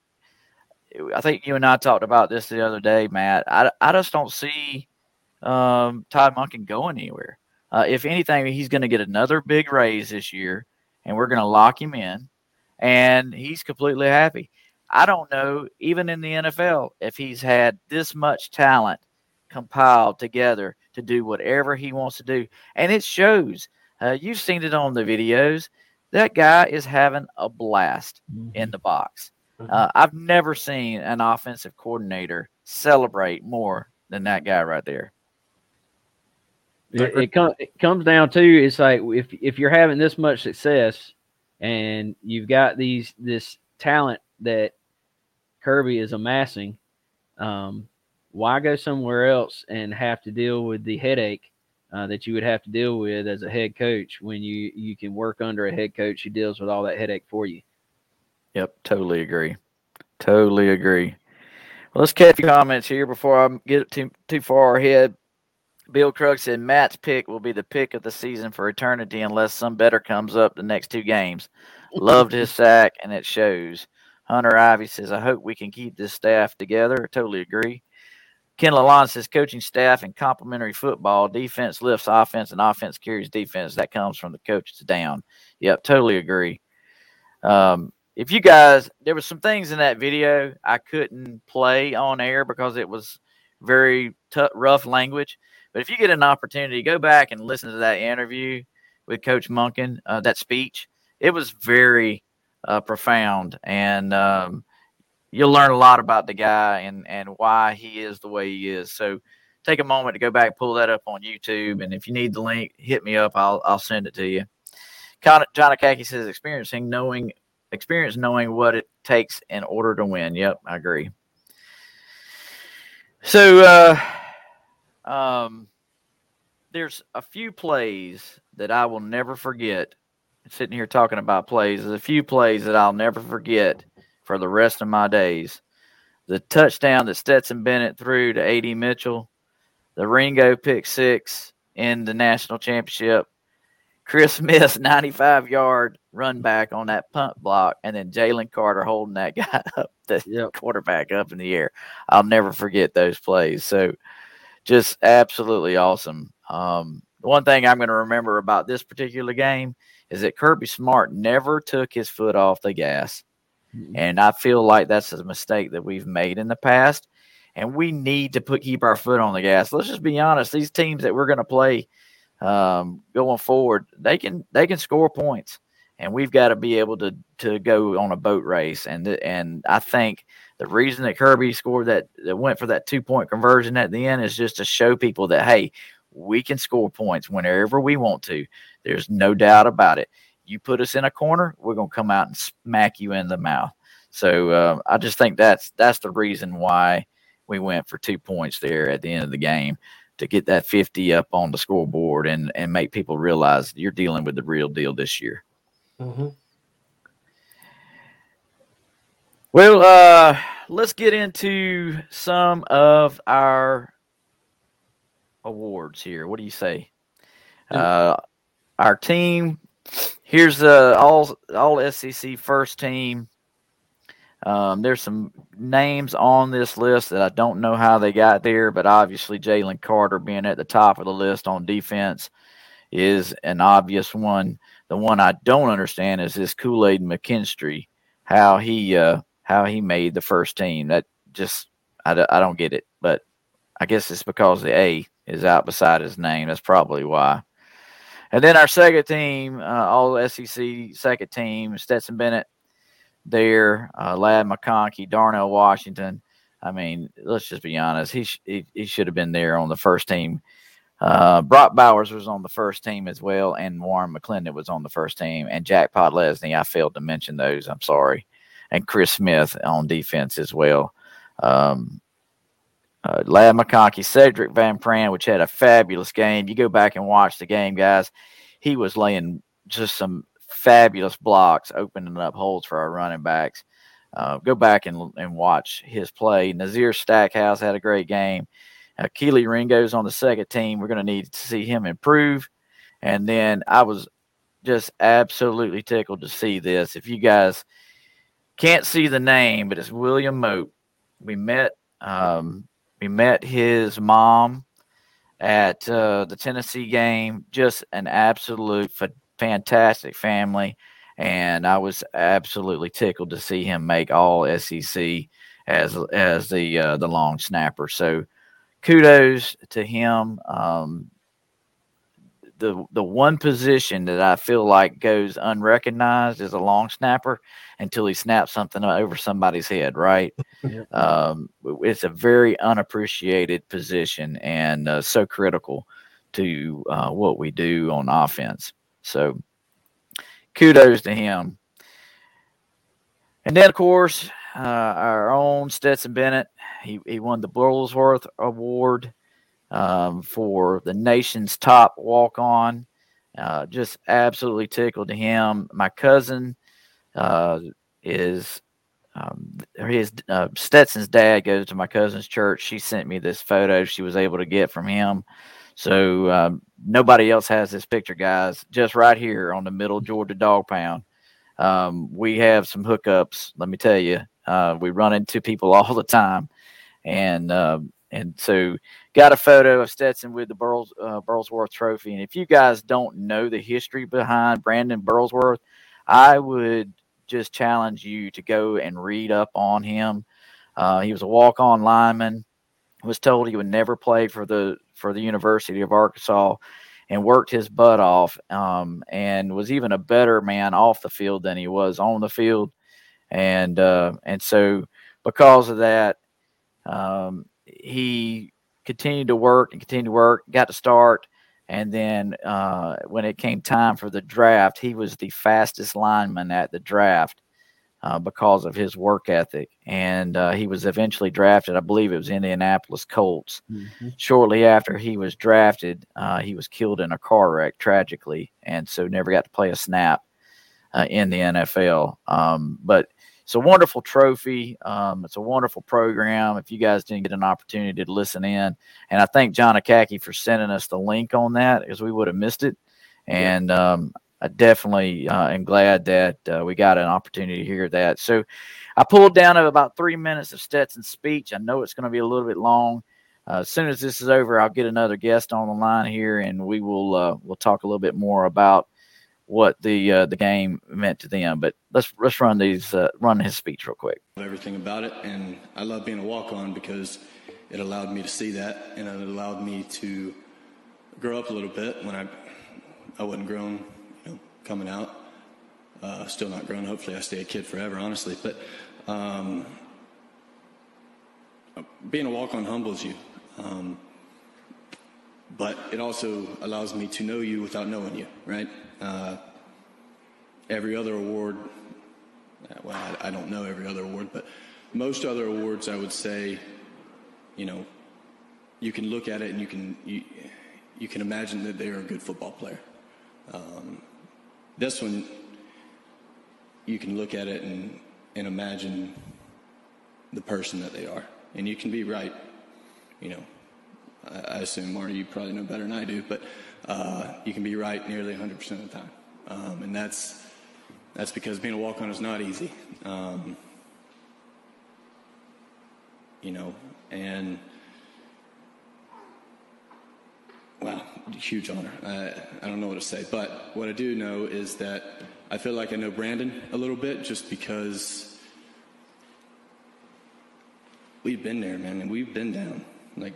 A: I think you and I talked about this the other day, Matt. I, I just don't see um, Todd Monken going anywhere. Uh, if anything, he's going to get another big raise this year, and we're going to lock him in, and he's completely happy. I don't know, even in the NFL, if he's had this much talent compiled together to do whatever he wants to do. And it shows. Uh, you've seen it on the videos. That guy is having a blast mm-hmm. in the box. Mm-hmm. Uh, I've never seen an offensive coordinator celebrate more than that guy right there.
B: It, it, com- it comes down to it's like if if you're having this much success and you've got these this talent that Kirby is amassing, um, why go somewhere else and have to deal with the headache uh, that you would have to deal with as a head coach when you you can work under a head coach who deals with all that headache for you?
A: Yep, totally agree. Totally agree. Well, let's catch a few comments here before I get too too far ahead. Bill Krug said Matt's pick will be the pick of the season for eternity unless some better comes up the next two games. Loved his sack, and it shows. Hunter Ivy says, I hope we can keep this staff together. Totally agree. Ken Lalonde says, coaching staff and complementary football, defense lifts offense and offense carries defense. That comes from the coaches down. Yep, totally agree. Um, if you guys, there was some things in that video I couldn't play on air because it was very t- rough language. But if you get an opportunity, go back and listen to that interview with Coach Monken, uh, that speech. It was very uh, profound, and um, you'll learn a lot about the guy and and why he is the way he is. So take a moment to go back, pull that up on YouTube, and if you need the link, hit me up. I'll I'll send it to you. John Akaki says experiencing knowing experience knowing what it takes in order to win. Yep, I agree. So uh, um, there's a few plays that I will never forget sitting here talking about plays. There's a few plays that I'll never forget for the rest of my days. The touchdown that Stetson Bennett threw to A.D. Mitchell, the Ringo pick six in the national championship, Chris Smith's 95 yard run back on that punt block, and then Jalen Carter holding that guy up, the yep. quarterback up in the air. I'll never forget those plays. So just absolutely awesome. Um, one thing I'm going to remember about this particular game is that Kirby Smart never took his foot off the gas. Mm-hmm. And I feel like that's a mistake that we've made in the past. And we need to put keep our foot on the gas. Let's just be honest. These teams that we're going to play um, going forward, they can they can score points, and we've got to be able to to go on a boat race. And and I think the reason that Kirby scored that that went for that two point conversion at the end is just to show people that hey, we can score points whenever we want to. There's no doubt about it. You put us in a corner, we're to come out and smack you in the mouth. So uh, I just think that's that's the reason why we went for two points there at the end of the game to get that 50 up on the scoreboard and and make people realize you're dealing with the real deal this year.
E: Mm-hmm.
A: Well, uh, let's get into some of our awards here. What do you say? Uh, our team here's the all all SEC first team. Um, there's some names on this list that I don't know how they got there, but obviously Jalen Carter being at the top of the list on defense is an obvious one. The one I don't understand is this Kool Aid McKinstry, how he uh, how he made the first team. That just I, I don't get it, but I guess it's because the A is out beside his name. That's probably why. And then our second team, uh, all SEC second team, Stetson Bennett there, uh, Ladd McConkey, Darnell Washington. I mean, let's just be honest. He, sh- he, he should have been there on the first team. Uh, Brock Bowers was on the first team as well, and Warren McClendon was on the first team, and Jack Podlesny. I failed to mention those. I'm sorry, and Chris Smith on defense as well. Um, uh, Ladd McConkey, Sedrick Van Pran, which had a fabulous game. You go back and watch the game, guys. He was laying just some fabulous blocks, opening up holes for our running backs. Uh, go back and, and watch his play. Nazir Stackhouse had a great game. Uh, Kelee Ringo's on the second team. We're going to need to see him improve. And then I was just absolutely tickled to see this. If you guys can't see the name, but it's William Mote. We met um, we met his mom at uh, the Tennessee game. Just an absolute fantastic family, and I was absolutely tickled to see him make all SEC as as the uh, the long snapper. So kudos to him. Um, the the one position that I feel like goes unrecognized is a long snapper until he snaps something over somebody's head. Right? Um, it's a very unappreciated position and uh, so critical to uh, what we do on offense. So kudos to him. And then, of course, uh, our own Stetson Bennett. He, he won the Burlsworth Award um, for the nation's top walk on. Uh, just absolutely tickled to him. My cousin uh, is um, his uh, Stetson's dad goes to my cousin's church. She sent me this photo she was able to get from him. So um, nobody else has this picture, guys. Just right here on the middle Georgia Dog Pound. Um, we have some hookups. Let me tell you, uh, we run into people all the time, and uh, and so got a photo of Stetson with the Burls, uh, Burlsworth Trophy. And if you guys don't know the history behind Brandon Burlsworth, I would just challenge you to go and read up on him. Uh, he was a walk-on lineman. Was told he would never play for the for the University of Arkansas, and worked his butt off. Um, and was even a better man off the field than he was on the field. And uh, and so because of that, um, he continued to work and continued to work. Got to start. And then uh, when it came time for the draft, he was the fastest lineman at the draft uh, because of his work ethic. And uh, he was eventually drafted, I believe it was Indianapolis Colts.
B: Mm-hmm.
A: Shortly after he was drafted, uh, he was killed in a car wreck tragically, and so never got to play a snap uh, in the NFL. Um, but it's a wonderful trophy. Um, it's a wonderful program. If you guys didn't get an opportunity to listen in, and I thank John Akaki for sending us the link on that because we would have missed it. And um, I definitely uh, am glad that uh, we got an opportunity to hear that. So I pulled down about three minutes of Stetson's speech. I know it's going to be a little bit long. Uh, as soon as this is over, I'll get another guest on the line here, and we will uh, we'll talk a little bit more about what the uh, the game meant to them. But let's let's run these uh, run his speech real quick.
O: Everything about it, and I love being a walk on because it allowed me to see that, and it allowed me to grow up a little bit when I I wasn't grown, coming out. Uh, still not grown. Hopefully, I stay a kid forever, honestly. But um, being a walk on humbles you. Um, but it also allows me to know you without knowing you, right? Uh, every other award, well, I, I, don't know every other award, but most other awards, I would say, you know, you can look at it and you can you, you can imagine that they're a good football player. Um, this one, you can look at it and, and imagine the person that they are, and you can be right, you know. I assume, Marty, you probably know better than I do, but uh, you can be right nearly 100% of the time. um, and that's that's because being a walk on is not easy. Um, you know, and wow, huge honor. I, don't know what to say, but what I do know is that I feel like I know Brandon a little bit just because we've been there, man, and we've been down. Like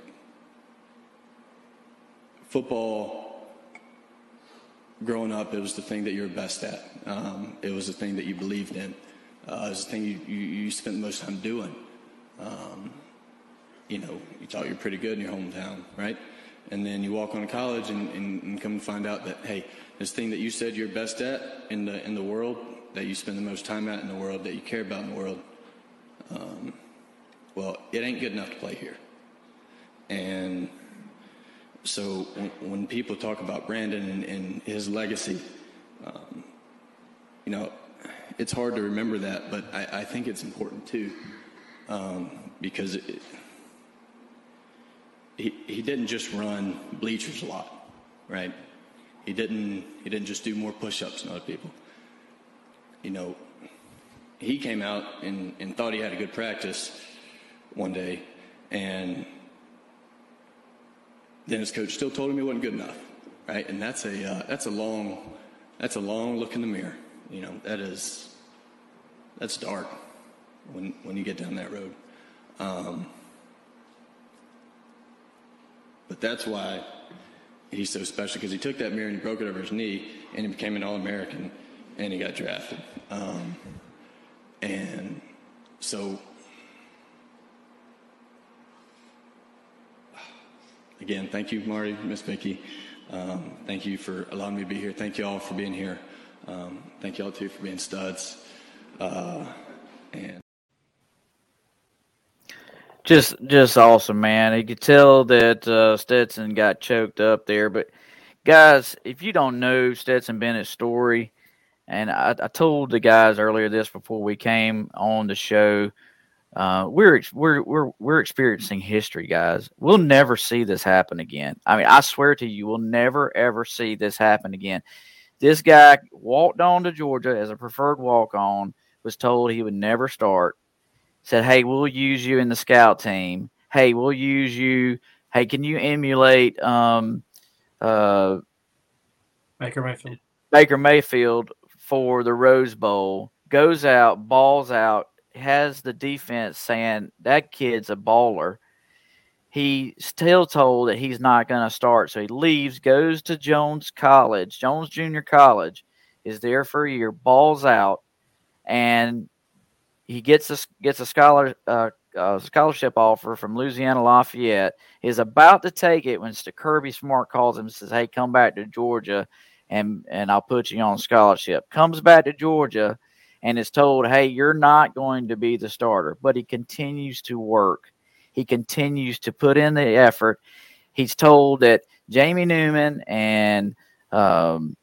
O: football, growing up, it was the thing that you were best at. Um, it was the thing that you believed in. Uh, it was the thing you, you, you spent the most time doing. Um, you know, you thought you were pretty good in your hometown, right? And then you walk on to college and, and, and come to find out that, hey, this thing that you said you're best at in the, in the world, that you spend the most time at in the world, that you care about in the world, um, well, it ain't good enough to play here. And so when, when people talk about Brandon and, and his legacy, um, you know, it's hard to remember that, but I, I think it's important too, um, because it, he, he didn't just run bleachers a lot, right? He didn't he didn't just do more push-ups than other people. You know, he came out and, and thought he had a good practice one day, and then his coach still told him he wasn't good enough, right? And that's a uh, that's a long that's a long look in the mirror. You know, that is that's dark when when you get down that road. Um, but that's why he's so special because he took that mirror and he broke it over his knee and he became an All American and he got drafted. Um, and so, again, thank you, Marty, Miss Vicky. Um, thank you for allowing me to be here. Thank you all for being here. Um, thank you all too for being studs. Uh, and
A: just just awesome, man. You could tell that uh, Stetson got choked up there. But guys, if you don't know Stetson Bennett's story, and I, I told the guys earlier this before we came on the show, uh, we're we're we're we're experiencing history, guys. We'll never see this happen again. I mean, I swear to you, we'll never ever see this happen again. This guy walked on to Georgia as a preferred walk on, was told he would never start said, "Hey, we'll use you in the scout team. Hey, we'll use you. Hey, can you emulate um, uh,
C: Baker Mayfield?
A: Baker Mayfield for the Rose Bowl? Goes out, balls out, has the defense saying that kid's a baller. He's still told that he's not going to start, so he leaves, goes to Jones College, Jones Junior College, is there for a year, balls out, and he gets a gets a scholar uh, scholarship offer from Louisiana Lafayette. Is about to take it when Kirby Smart calls him and says, "Hey, come back to Georgia, and and I'll put you on scholarship." Comes back to Georgia, and is told, "Hey, you're not going to be the starter," but he continues to work. He continues to put in the effort. He's told that Jamie Newman and um,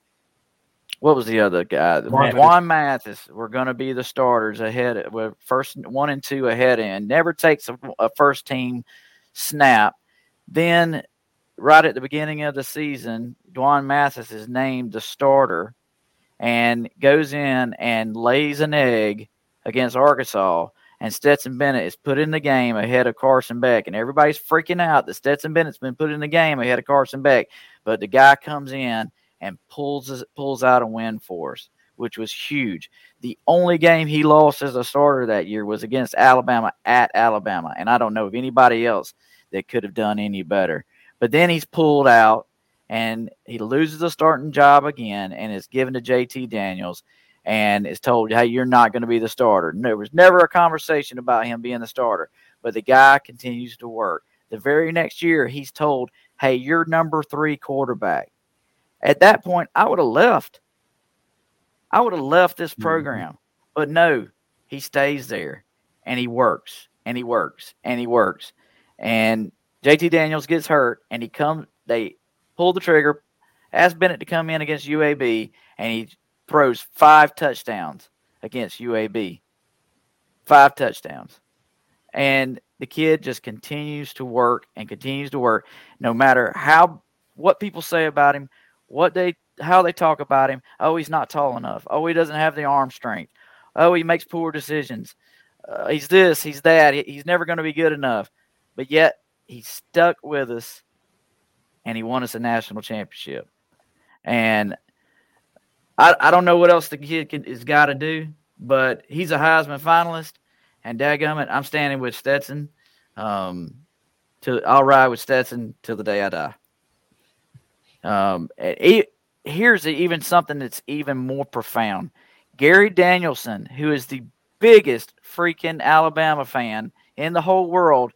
A: what was the other guy? Juan, Juan Mathis were going to be the starters ahead, with first one and two ahead in. Never takes a, a, first team snap. Then, right at the beginning of the season, Juan Mathis is named the starter and goes in and lays an egg against Arkansas. And Stetson Bennett is put in the game ahead of Carson Beck. And everybody's freaking out that Stetson Bennett's been put in the game ahead of Carson Beck. But the guy comes in and pulls pulls out a win for us, which was huge. The only game he lost as a starter that year was against Alabama at Alabama, and I don't know of anybody else that could have done any better. But then he's pulled out and he loses the starting job again and is given to JT Daniels and is told, hey, you're not going to be the starter. There was never a conversation about him being the starter, but the guy continues to work. The very next year, he's told, hey, you're number three quarterback. At that point, I would have left. I would have left this mm-hmm. program. But no, he stays there and he works and he works and he works. And JT Daniels gets hurt and he comes, they pull the trigger, ask Bennett to come in against UAB, and he throws five touchdowns against UAB. Five touchdowns. And the kid just continues to work and continues to work no matter how what people say about him, what they how they talk about him. Oh, he's not tall enough. Oh, he doesn't have the arm strength. Oh, he makes poor decisions. Uh, he's this, he's that. He, he's never going to be good enough. But yet he stuck with us and he won us a national championship. And I, I don't know what else the kid can, has got to do, but he's a Heisman finalist. And dadgummit, I'm standing with Stetson. Um, to I'll ride with Stetson till the day I die. Um, it, here's even something that's even more profound. Gary Danielson, who is the biggest freaking Alabama fan in the whole world,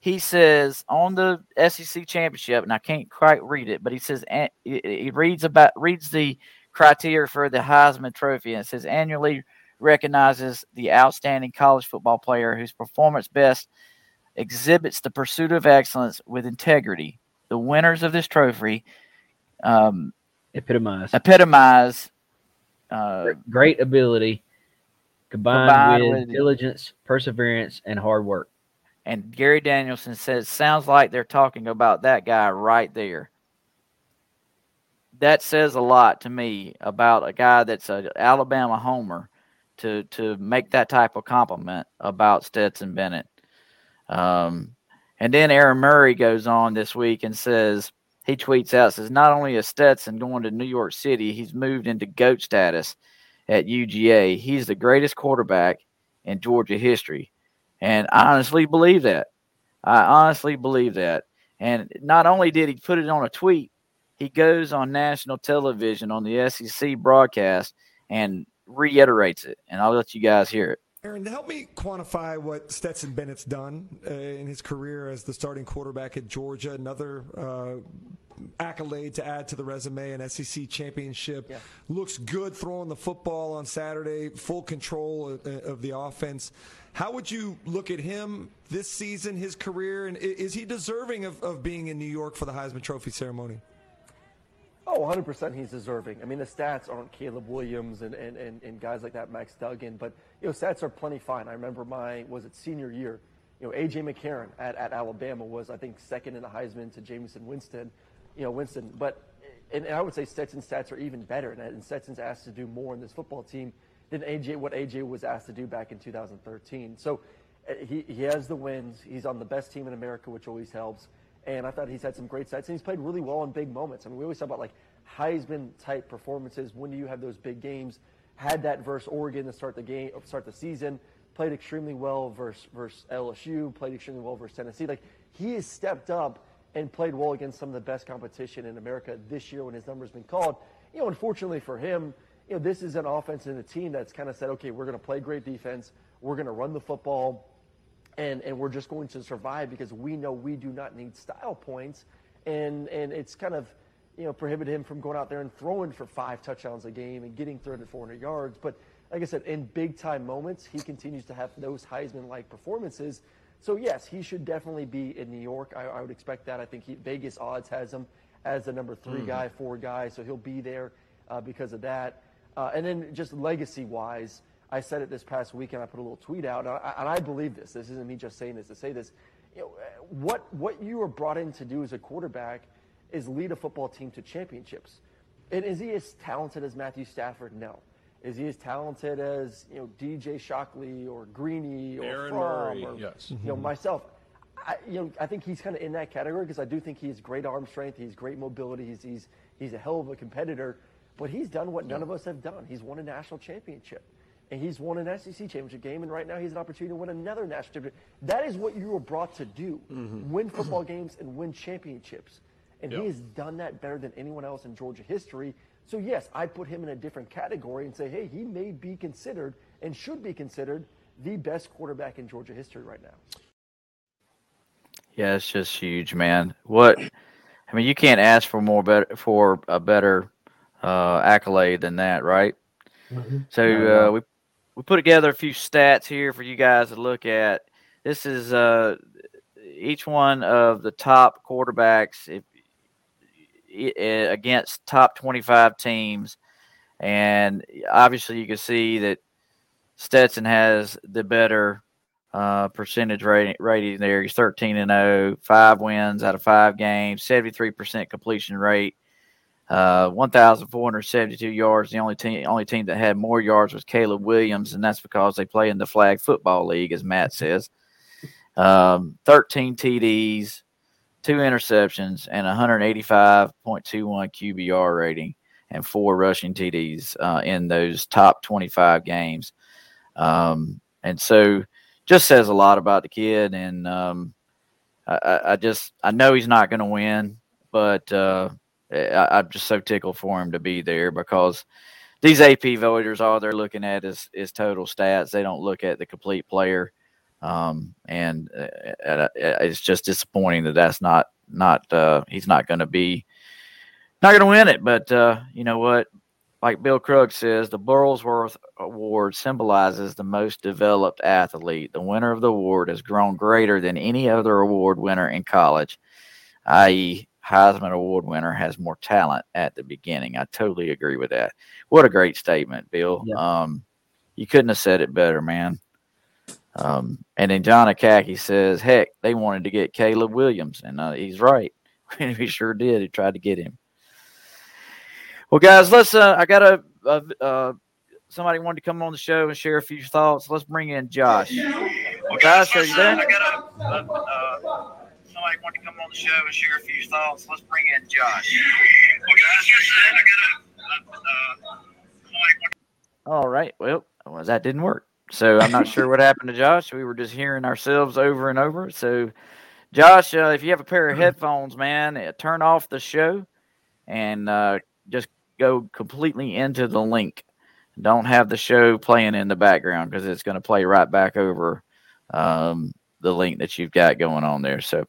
A: he says on the SEC championship, and I can't quite read it, but he says he reads about reads the criteria for the Heisman Trophy, and says annually recognizes the outstanding college football player whose performance best exhibits the pursuit of excellence with integrity. The winners of this trophy um,
B: epitomize
A: epitomize uh,
B: great ability combined, combined with, with, diligence, perseverance, and hard work.
A: And Gary Danielson says, sounds like they're talking about that guy right there. That says a lot to me about a guy that's an Alabama homer to to make that type of compliment about Stetson Bennett. Um, and then Aaron Murray goes on this week and says he tweets out says not only is Stetson going to New York City, he's moved into goat status at UGA. He's the greatest quarterback in Georgia history, and I honestly believe that. I honestly believe that. And not only did he put it on a tweet, he goes on national television on the SEC broadcast and reiterates it, and I'll let you guys hear it.
P: Aaron, help me quantify what Stetson Bennett's done uh, in his career as the starting quarterback at Georgia. Another uh, accolade to add to the resume, an SEC championship. Yeah. Looks good throwing the football on Saturday, full control of, of, the offense. How would you look at him this season, his career, and is he deserving of, of being in New York for the Heisman Trophy ceremony?
Q: Oh, 100% he's deserving. I mean, the stats aren't Caleb Williams and, and, and, and, guys like that, Max Duggan, but, you know, stats are plenty fine. I remember my, was it senior year, you know, A.J. McCarron at, at Alabama was, I think, second in the Heisman to Jameis Winston, you know, Winston. But, and, and I would say Stetson's stats are even better, and, and Stetson's asked to do more in this football team than A.J., what A.J. was asked to do back in 2013. So eh, he, he has the wins. He's on the best team in America, which always helps. And I thought he's had some great sets, and he's played really well in big moments. I mean, we always talk about like Heisman type performances. When do you have those big games? Had that versus Oregon to start the game, start the season. Played extremely well versus versus LSU. Played extremely well versus Tennessee. Like he has stepped up and played well against some of the best competition in America this year when his number's been called. You know, unfortunately for him, you know, this is an offense and a team that's kind of said, okay, we're going to play great defense. We're going to run the football and and we're just going to survive because we know we do not need style points, and and it's kind of you know prohibited him from going out there and throwing for five touchdowns a game and getting 300 400 yards. But like I said, in big time moments, he continues to have those Heisman like performances. So yes, he should definitely be in New York. I, I would expect that. I think he, Vegas odds has him as the number 3 mm-hmm. guy, four guy, so he'll be there uh, because of that. Uh, and then just legacy wise I said it this past weekend. I put a little tweet out, and I, and I believe this. This isn't me just saying this to say this. You know, what what you are brought in to do as a quarterback is lead a football team to championships. And is he as talented as Matthew Stafford? No. Is he as talented as you know DJ Shockley or Greeny or
H: Aaron
Q: Fromm
H: Murray?
Q: or
H: yes.
Q: you know myself? I, you know, I think he's kind of in that category because I do think he has great arm strength. He's great mobility. He's, he's, he's a hell of a competitor. But he's done what none of us have done. He's won a national championship and he's won an SEC championship game, and right now he's an opportunity to win another national championship. That is what you were brought to do: mm-hmm. win football games and win championships. And yep. he has done that better than anyone else in Georgia history. So yes, I put him in a different category and say, hey, he may be considered and should be considered the best quarterback in Georgia history right now.
A: Yeah, it's just huge, man. What I mean, you can't ask for more better for a better uh, accolade than that, right? Mm-hmm. So uh, we we put together a few stats here for you guys to look at. This is uh, each one of the top quarterbacks if, against top 25 teams. And obviously, you can see that Stetson has the better uh, percentage rating, rating there. He's 13 and 0, five wins out of five games, 73% completion rate. uh, 1,472 yards. The only team, only team that had more yards was Caleb Williams, and that's because they play in the flag football league, as Matt says. Um, 13 TDs, two interceptions, and 185.21 QBR rating, and four rushing TDs uh, in those top 25 games. Um, and so, just says a lot about the kid. And um, I, I, just, I know he's not going to win, but uh, I, am just so tickled for him to be there because these AP voters, all they're looking at is is total stats. They don't look at the complete player, um, and uh, uh, it's just disappointing that that's not not uh, he's not going to be not going to win it. But uh, you know what? Like Bill Krug says, the Burlsworth Award symbolizes the most developed athlete. The winner of the award has grown greater than any other award winner in college, i.e., Heisman Award winner has more talent at the beginning. I totally agree with that. What a great statement, Bill. Yeah. Um, you couldn't have said it better, man. Um, and then John Akaki says, heck, they wanted to get Caleb Williams. And uh, he's right. he sure did. He tried to get him. Well, guys, let's. Uh, I got a, a uh, somebody wanted to come on the show and share a few thoughts. Let's bring in Josh. Well, guys, are you there? I got a, a somebody want to come on the show and share a few thoughts, let's bring in Josh. All right. Well, well, that didn't work. So I'm not sure what happened to Josh. We were just hearing ourselves over and over. So, Josh, uh, if you have a pair of headphones, man, uh, turn off the show and uh, just go completely into the link. Don't have the show playing in the background because it's going to play right back over um, the link that you've got going on there. So,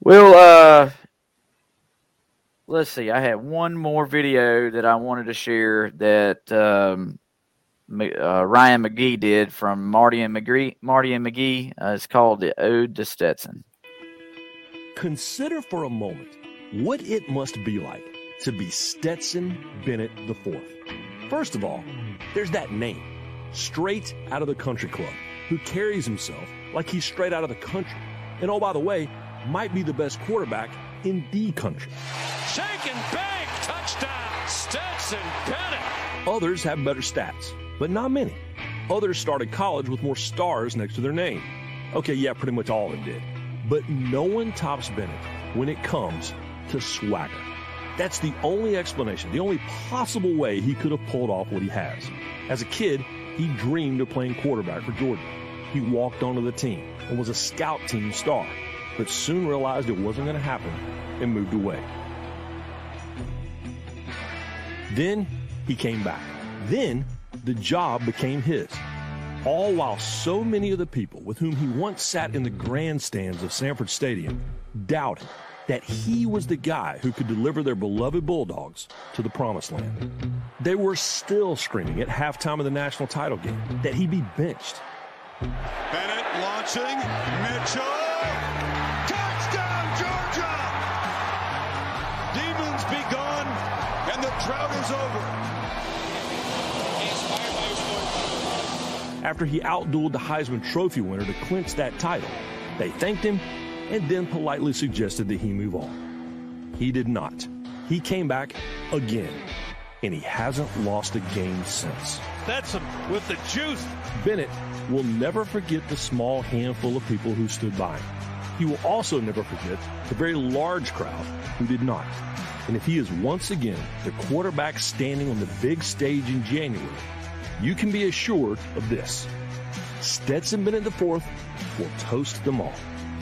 A: well, uh, let's see. I had one more video that I wanted to share that um, uh, Ryan McGee did from Marty and McGee. Marty and McGee. Uh, it's called the Ode to Stetson.
H: Consider for a moment what it must be like to be Stetson Bennett IV. First of all, there's that name, straight out of the country club, who carries himself like he's straight out of the country. And oh, by the way, might be the best quarterback in the country.
I: Shake and bake, touchdown, Stetson Bennett.
H: Others have better stats, but not many. Others started college with more stars next to their name. Okay, yeah, pretty much all of them did. But no one tops Bennett when it comes to swagger. That's the only explanation, the only possible way he could have pulled off what he has. As a kid, he dreamed of playing quarterback for Georgia. He walked onto the team and was a scout team star but soon realized it wasn't going to happen and moved away. Then he came back. Then the job became his. All while so many of the people with whom he once sat in the grandstands of Sanford Stadium doubted that he was the guy who could deliver their beloved Bulldogs to the promised land. They were still screaming at halftime of the national title game that he be benched.
I: Bennett launching, Mitchell.
H: After he outdueled the Heisman Trophy winner to clinch that title, they thanked him and then politely suggested that he move on. He did not. He came back again, and he hasn't lost a game since.
I: That's him with the juice.
H: Bennett will never forget the small handful of people who stood by him. He will also never forget the very large crowd who did not. And if he is once again the quarterback standing on the big stage in January, you can be assured of this. Stetson Bennett IV will toast them all.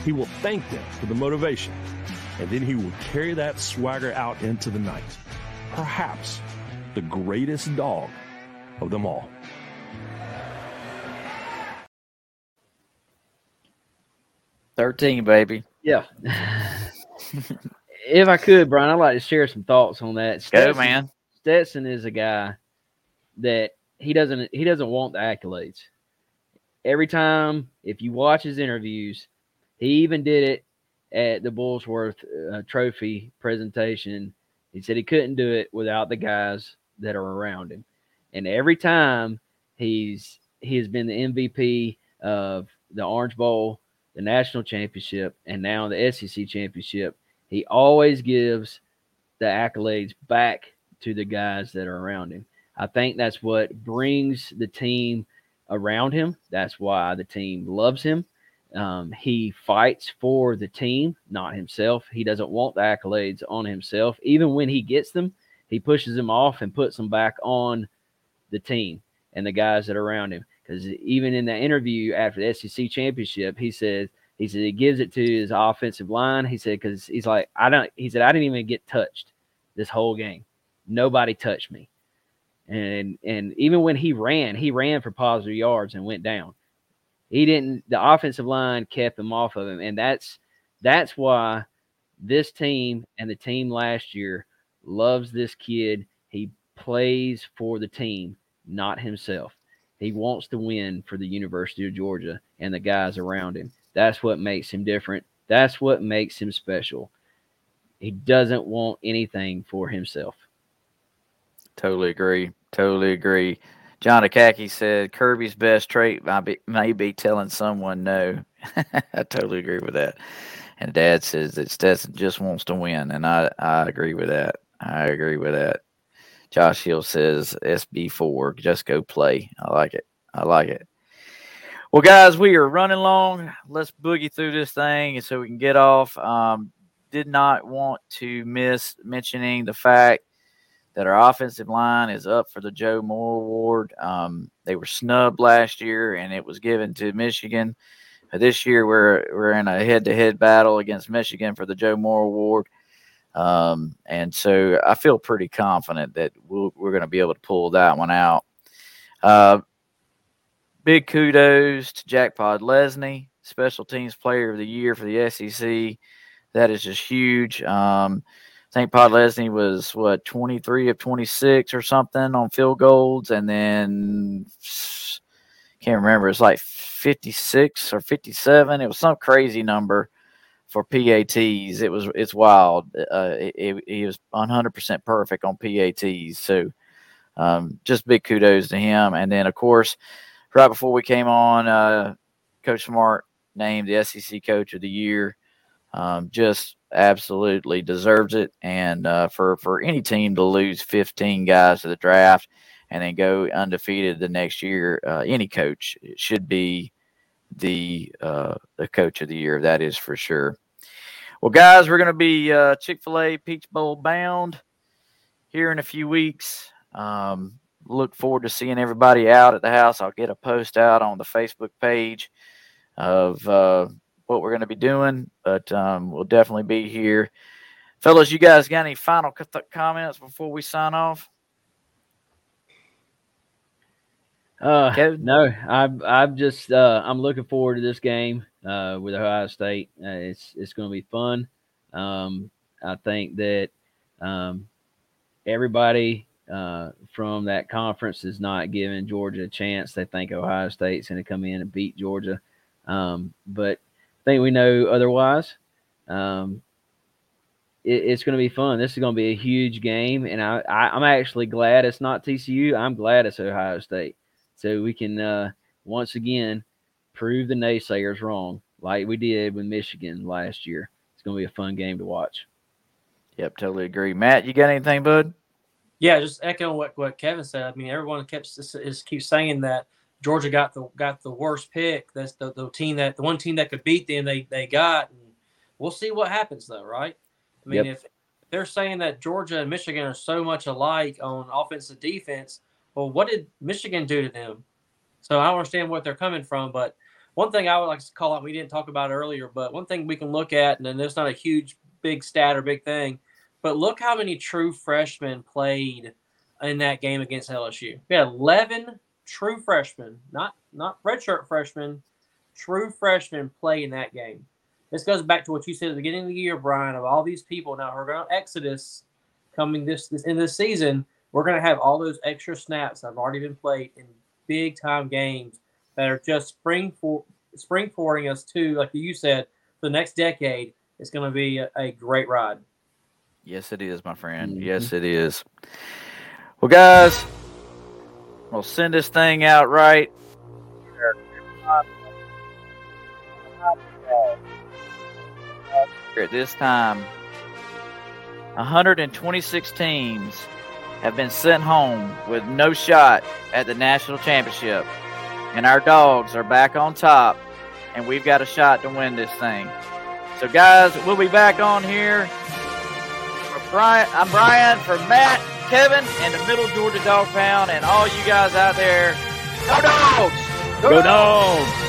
H: He will thank them for the motivation, and then he will carry that swagger out into the night. Perhaps the greatest dog of them all.
A: Thirteen, baby.
B: Yeah. if I could, Brian, I'd like to share some thoughts on that.
A: Stetson, Go, man.
B: Stetson is a guy that he doesn't he doesn't want the accolades. Every time, if you watch his interviews, he even did it at the Burlsworth uh, Trophy presentation. He said he couldn't do it without the guys that are around him, and every time he's he has been the MVP of the Orange Bowl, the national championship, and now the SEC championship He always gives the accolades back to the guys that are around him. I think that's what brings the team around him. That's why the team loves him. Um, he fights for the team, not himself. He doesn't want the accolades on himself. Even when he gets them, he pushes them off and puts them back on the team and the guys that are around him. Because even in the interview after the SEC championship, he said he said he gives it to his offensive line. He said because he's like I don't. He said I didn't even get touched this whole game. Nobody touched me. And and even when he ran, he ran for positive yards and went down. He didn't. The offensive line kept him off of him, and that's that's why this team and the team last year loves this kid. He plays for the team, not himself. He wants to win for the University of Georgia and the guys around him. That's what makes him different. That's what makes him special. He doesn't want anything for himself.
A: Totally agree. Totally agree. John Akaki said Kirby's best trait may be telling someone no. I totally agree with that. And Dad says that Stetson just wants to win, and I, I agree with that. I agree with that. Josh Hill says SB4, just go play. I like it. I like it. Well, guys, we are running long. Let's boogie through this thing so we can get off. Um, did not want to miss mentioning the fact that our offensive line is up for the Joe Moore Award. Um, they were snubbed last year, and it was given to Michigan. This year, we're we're in a head-to-head battle against Michigan for the Joe Moore Award, um, and so I feel pretty confident that we we are going to be able to pull that one out. Uh, big kudos to Jack Podlesny, Special Teams Player of the Year for the SEC. That is just huge. Um, Think Podlesny was what 23 of 26 or something on field goals, and then can't remember. It's like 56 or 57. It was some crazy number for PATs. It was it's wild. Uh, he was 100 percent perfect on PATs. So um, just big kudos to him. And then of course, right before we came on, uh, Coach Smart named the SEC Coach of the Year. Um, just absolutely deserves it. And uh, for for any team to lose 15 guys to the draft and then go undefeated the next year, uh, any coach should be the uh, the coach of the year. That is for sure. Well, guys, we're going to be uh, Chick Fil A Peach Bowl bound here in a few weeks. Um, look forward to seeing everybody out at the house. I'll get a post out on the Facebook page of uh, what we're going to be doing, but um, we'll definitely be here. Fellas, you guys got any final comments before we sign off?
B: Uh, Kevin? no, I'm I'm just uh, I'm looking forward to this game uh, with Ohio State. Uh, it's it's going to be fun. Um, I think that um, everybody uh, from that conference is not giving Georgia a chance. They think Ohio State's going to come in and beat Georgia, um, but think we know otherwise. Um, it, it's going to be fun. This is going to be a huge game, and I, I am actually glad it's not TCU. I'm glad it's Ohio State, so we can uh, once again prove the naysayers wrong, like we did with Michigan last year. It's going to be a fun game to watch.
A: Yep, totally agree. Matt, you got anything, bud?
C: Yeah, just echoing what, what Kevin said. I mean, everyone keeps is keeps saying that Georgia got the got the worst pick. That's the, the team that the one team that could beat them. They they got. And we'll see what happens though, right? I mean, yep. if they're saying that Georgia and Michigan are so much alike on offense and defense, well, what did Michigan do to them? So I don't understand what they're coming from. But one thing I would like to call out, we didn't talk about earlier, but one thing we can look at, and then there's not a huge big stat or big thing, but look how many true freshmen played in that game against LSU. We had 11 true freshmen, not not redshirt freshmen, true freshmen play in that game. This goes back to what you said at the beginning of the year, Brian, of all these people now who are going to Exodus coming this, this in this season. We're going to have all those extra snaps that have already been played in big time games that are just spring for spring forwarding us to, like you said, the next decade. It's going to be a, a great ride.
A: Yes, it is, my friend. Mm-hmm. Yes, it is. Well, guys, We'll send this thing out right. At this time 126 teams have been sent home with no shot at the national championship. And our dogs are back on top, and we've got a shot to win this thing. So, guys, we'll be back on here. For Brian, I'm Brian, for Matt, Kevin, and the Middle Georgia Dog Pound, and all you guys out there. Go dogs!
B: Go dogs!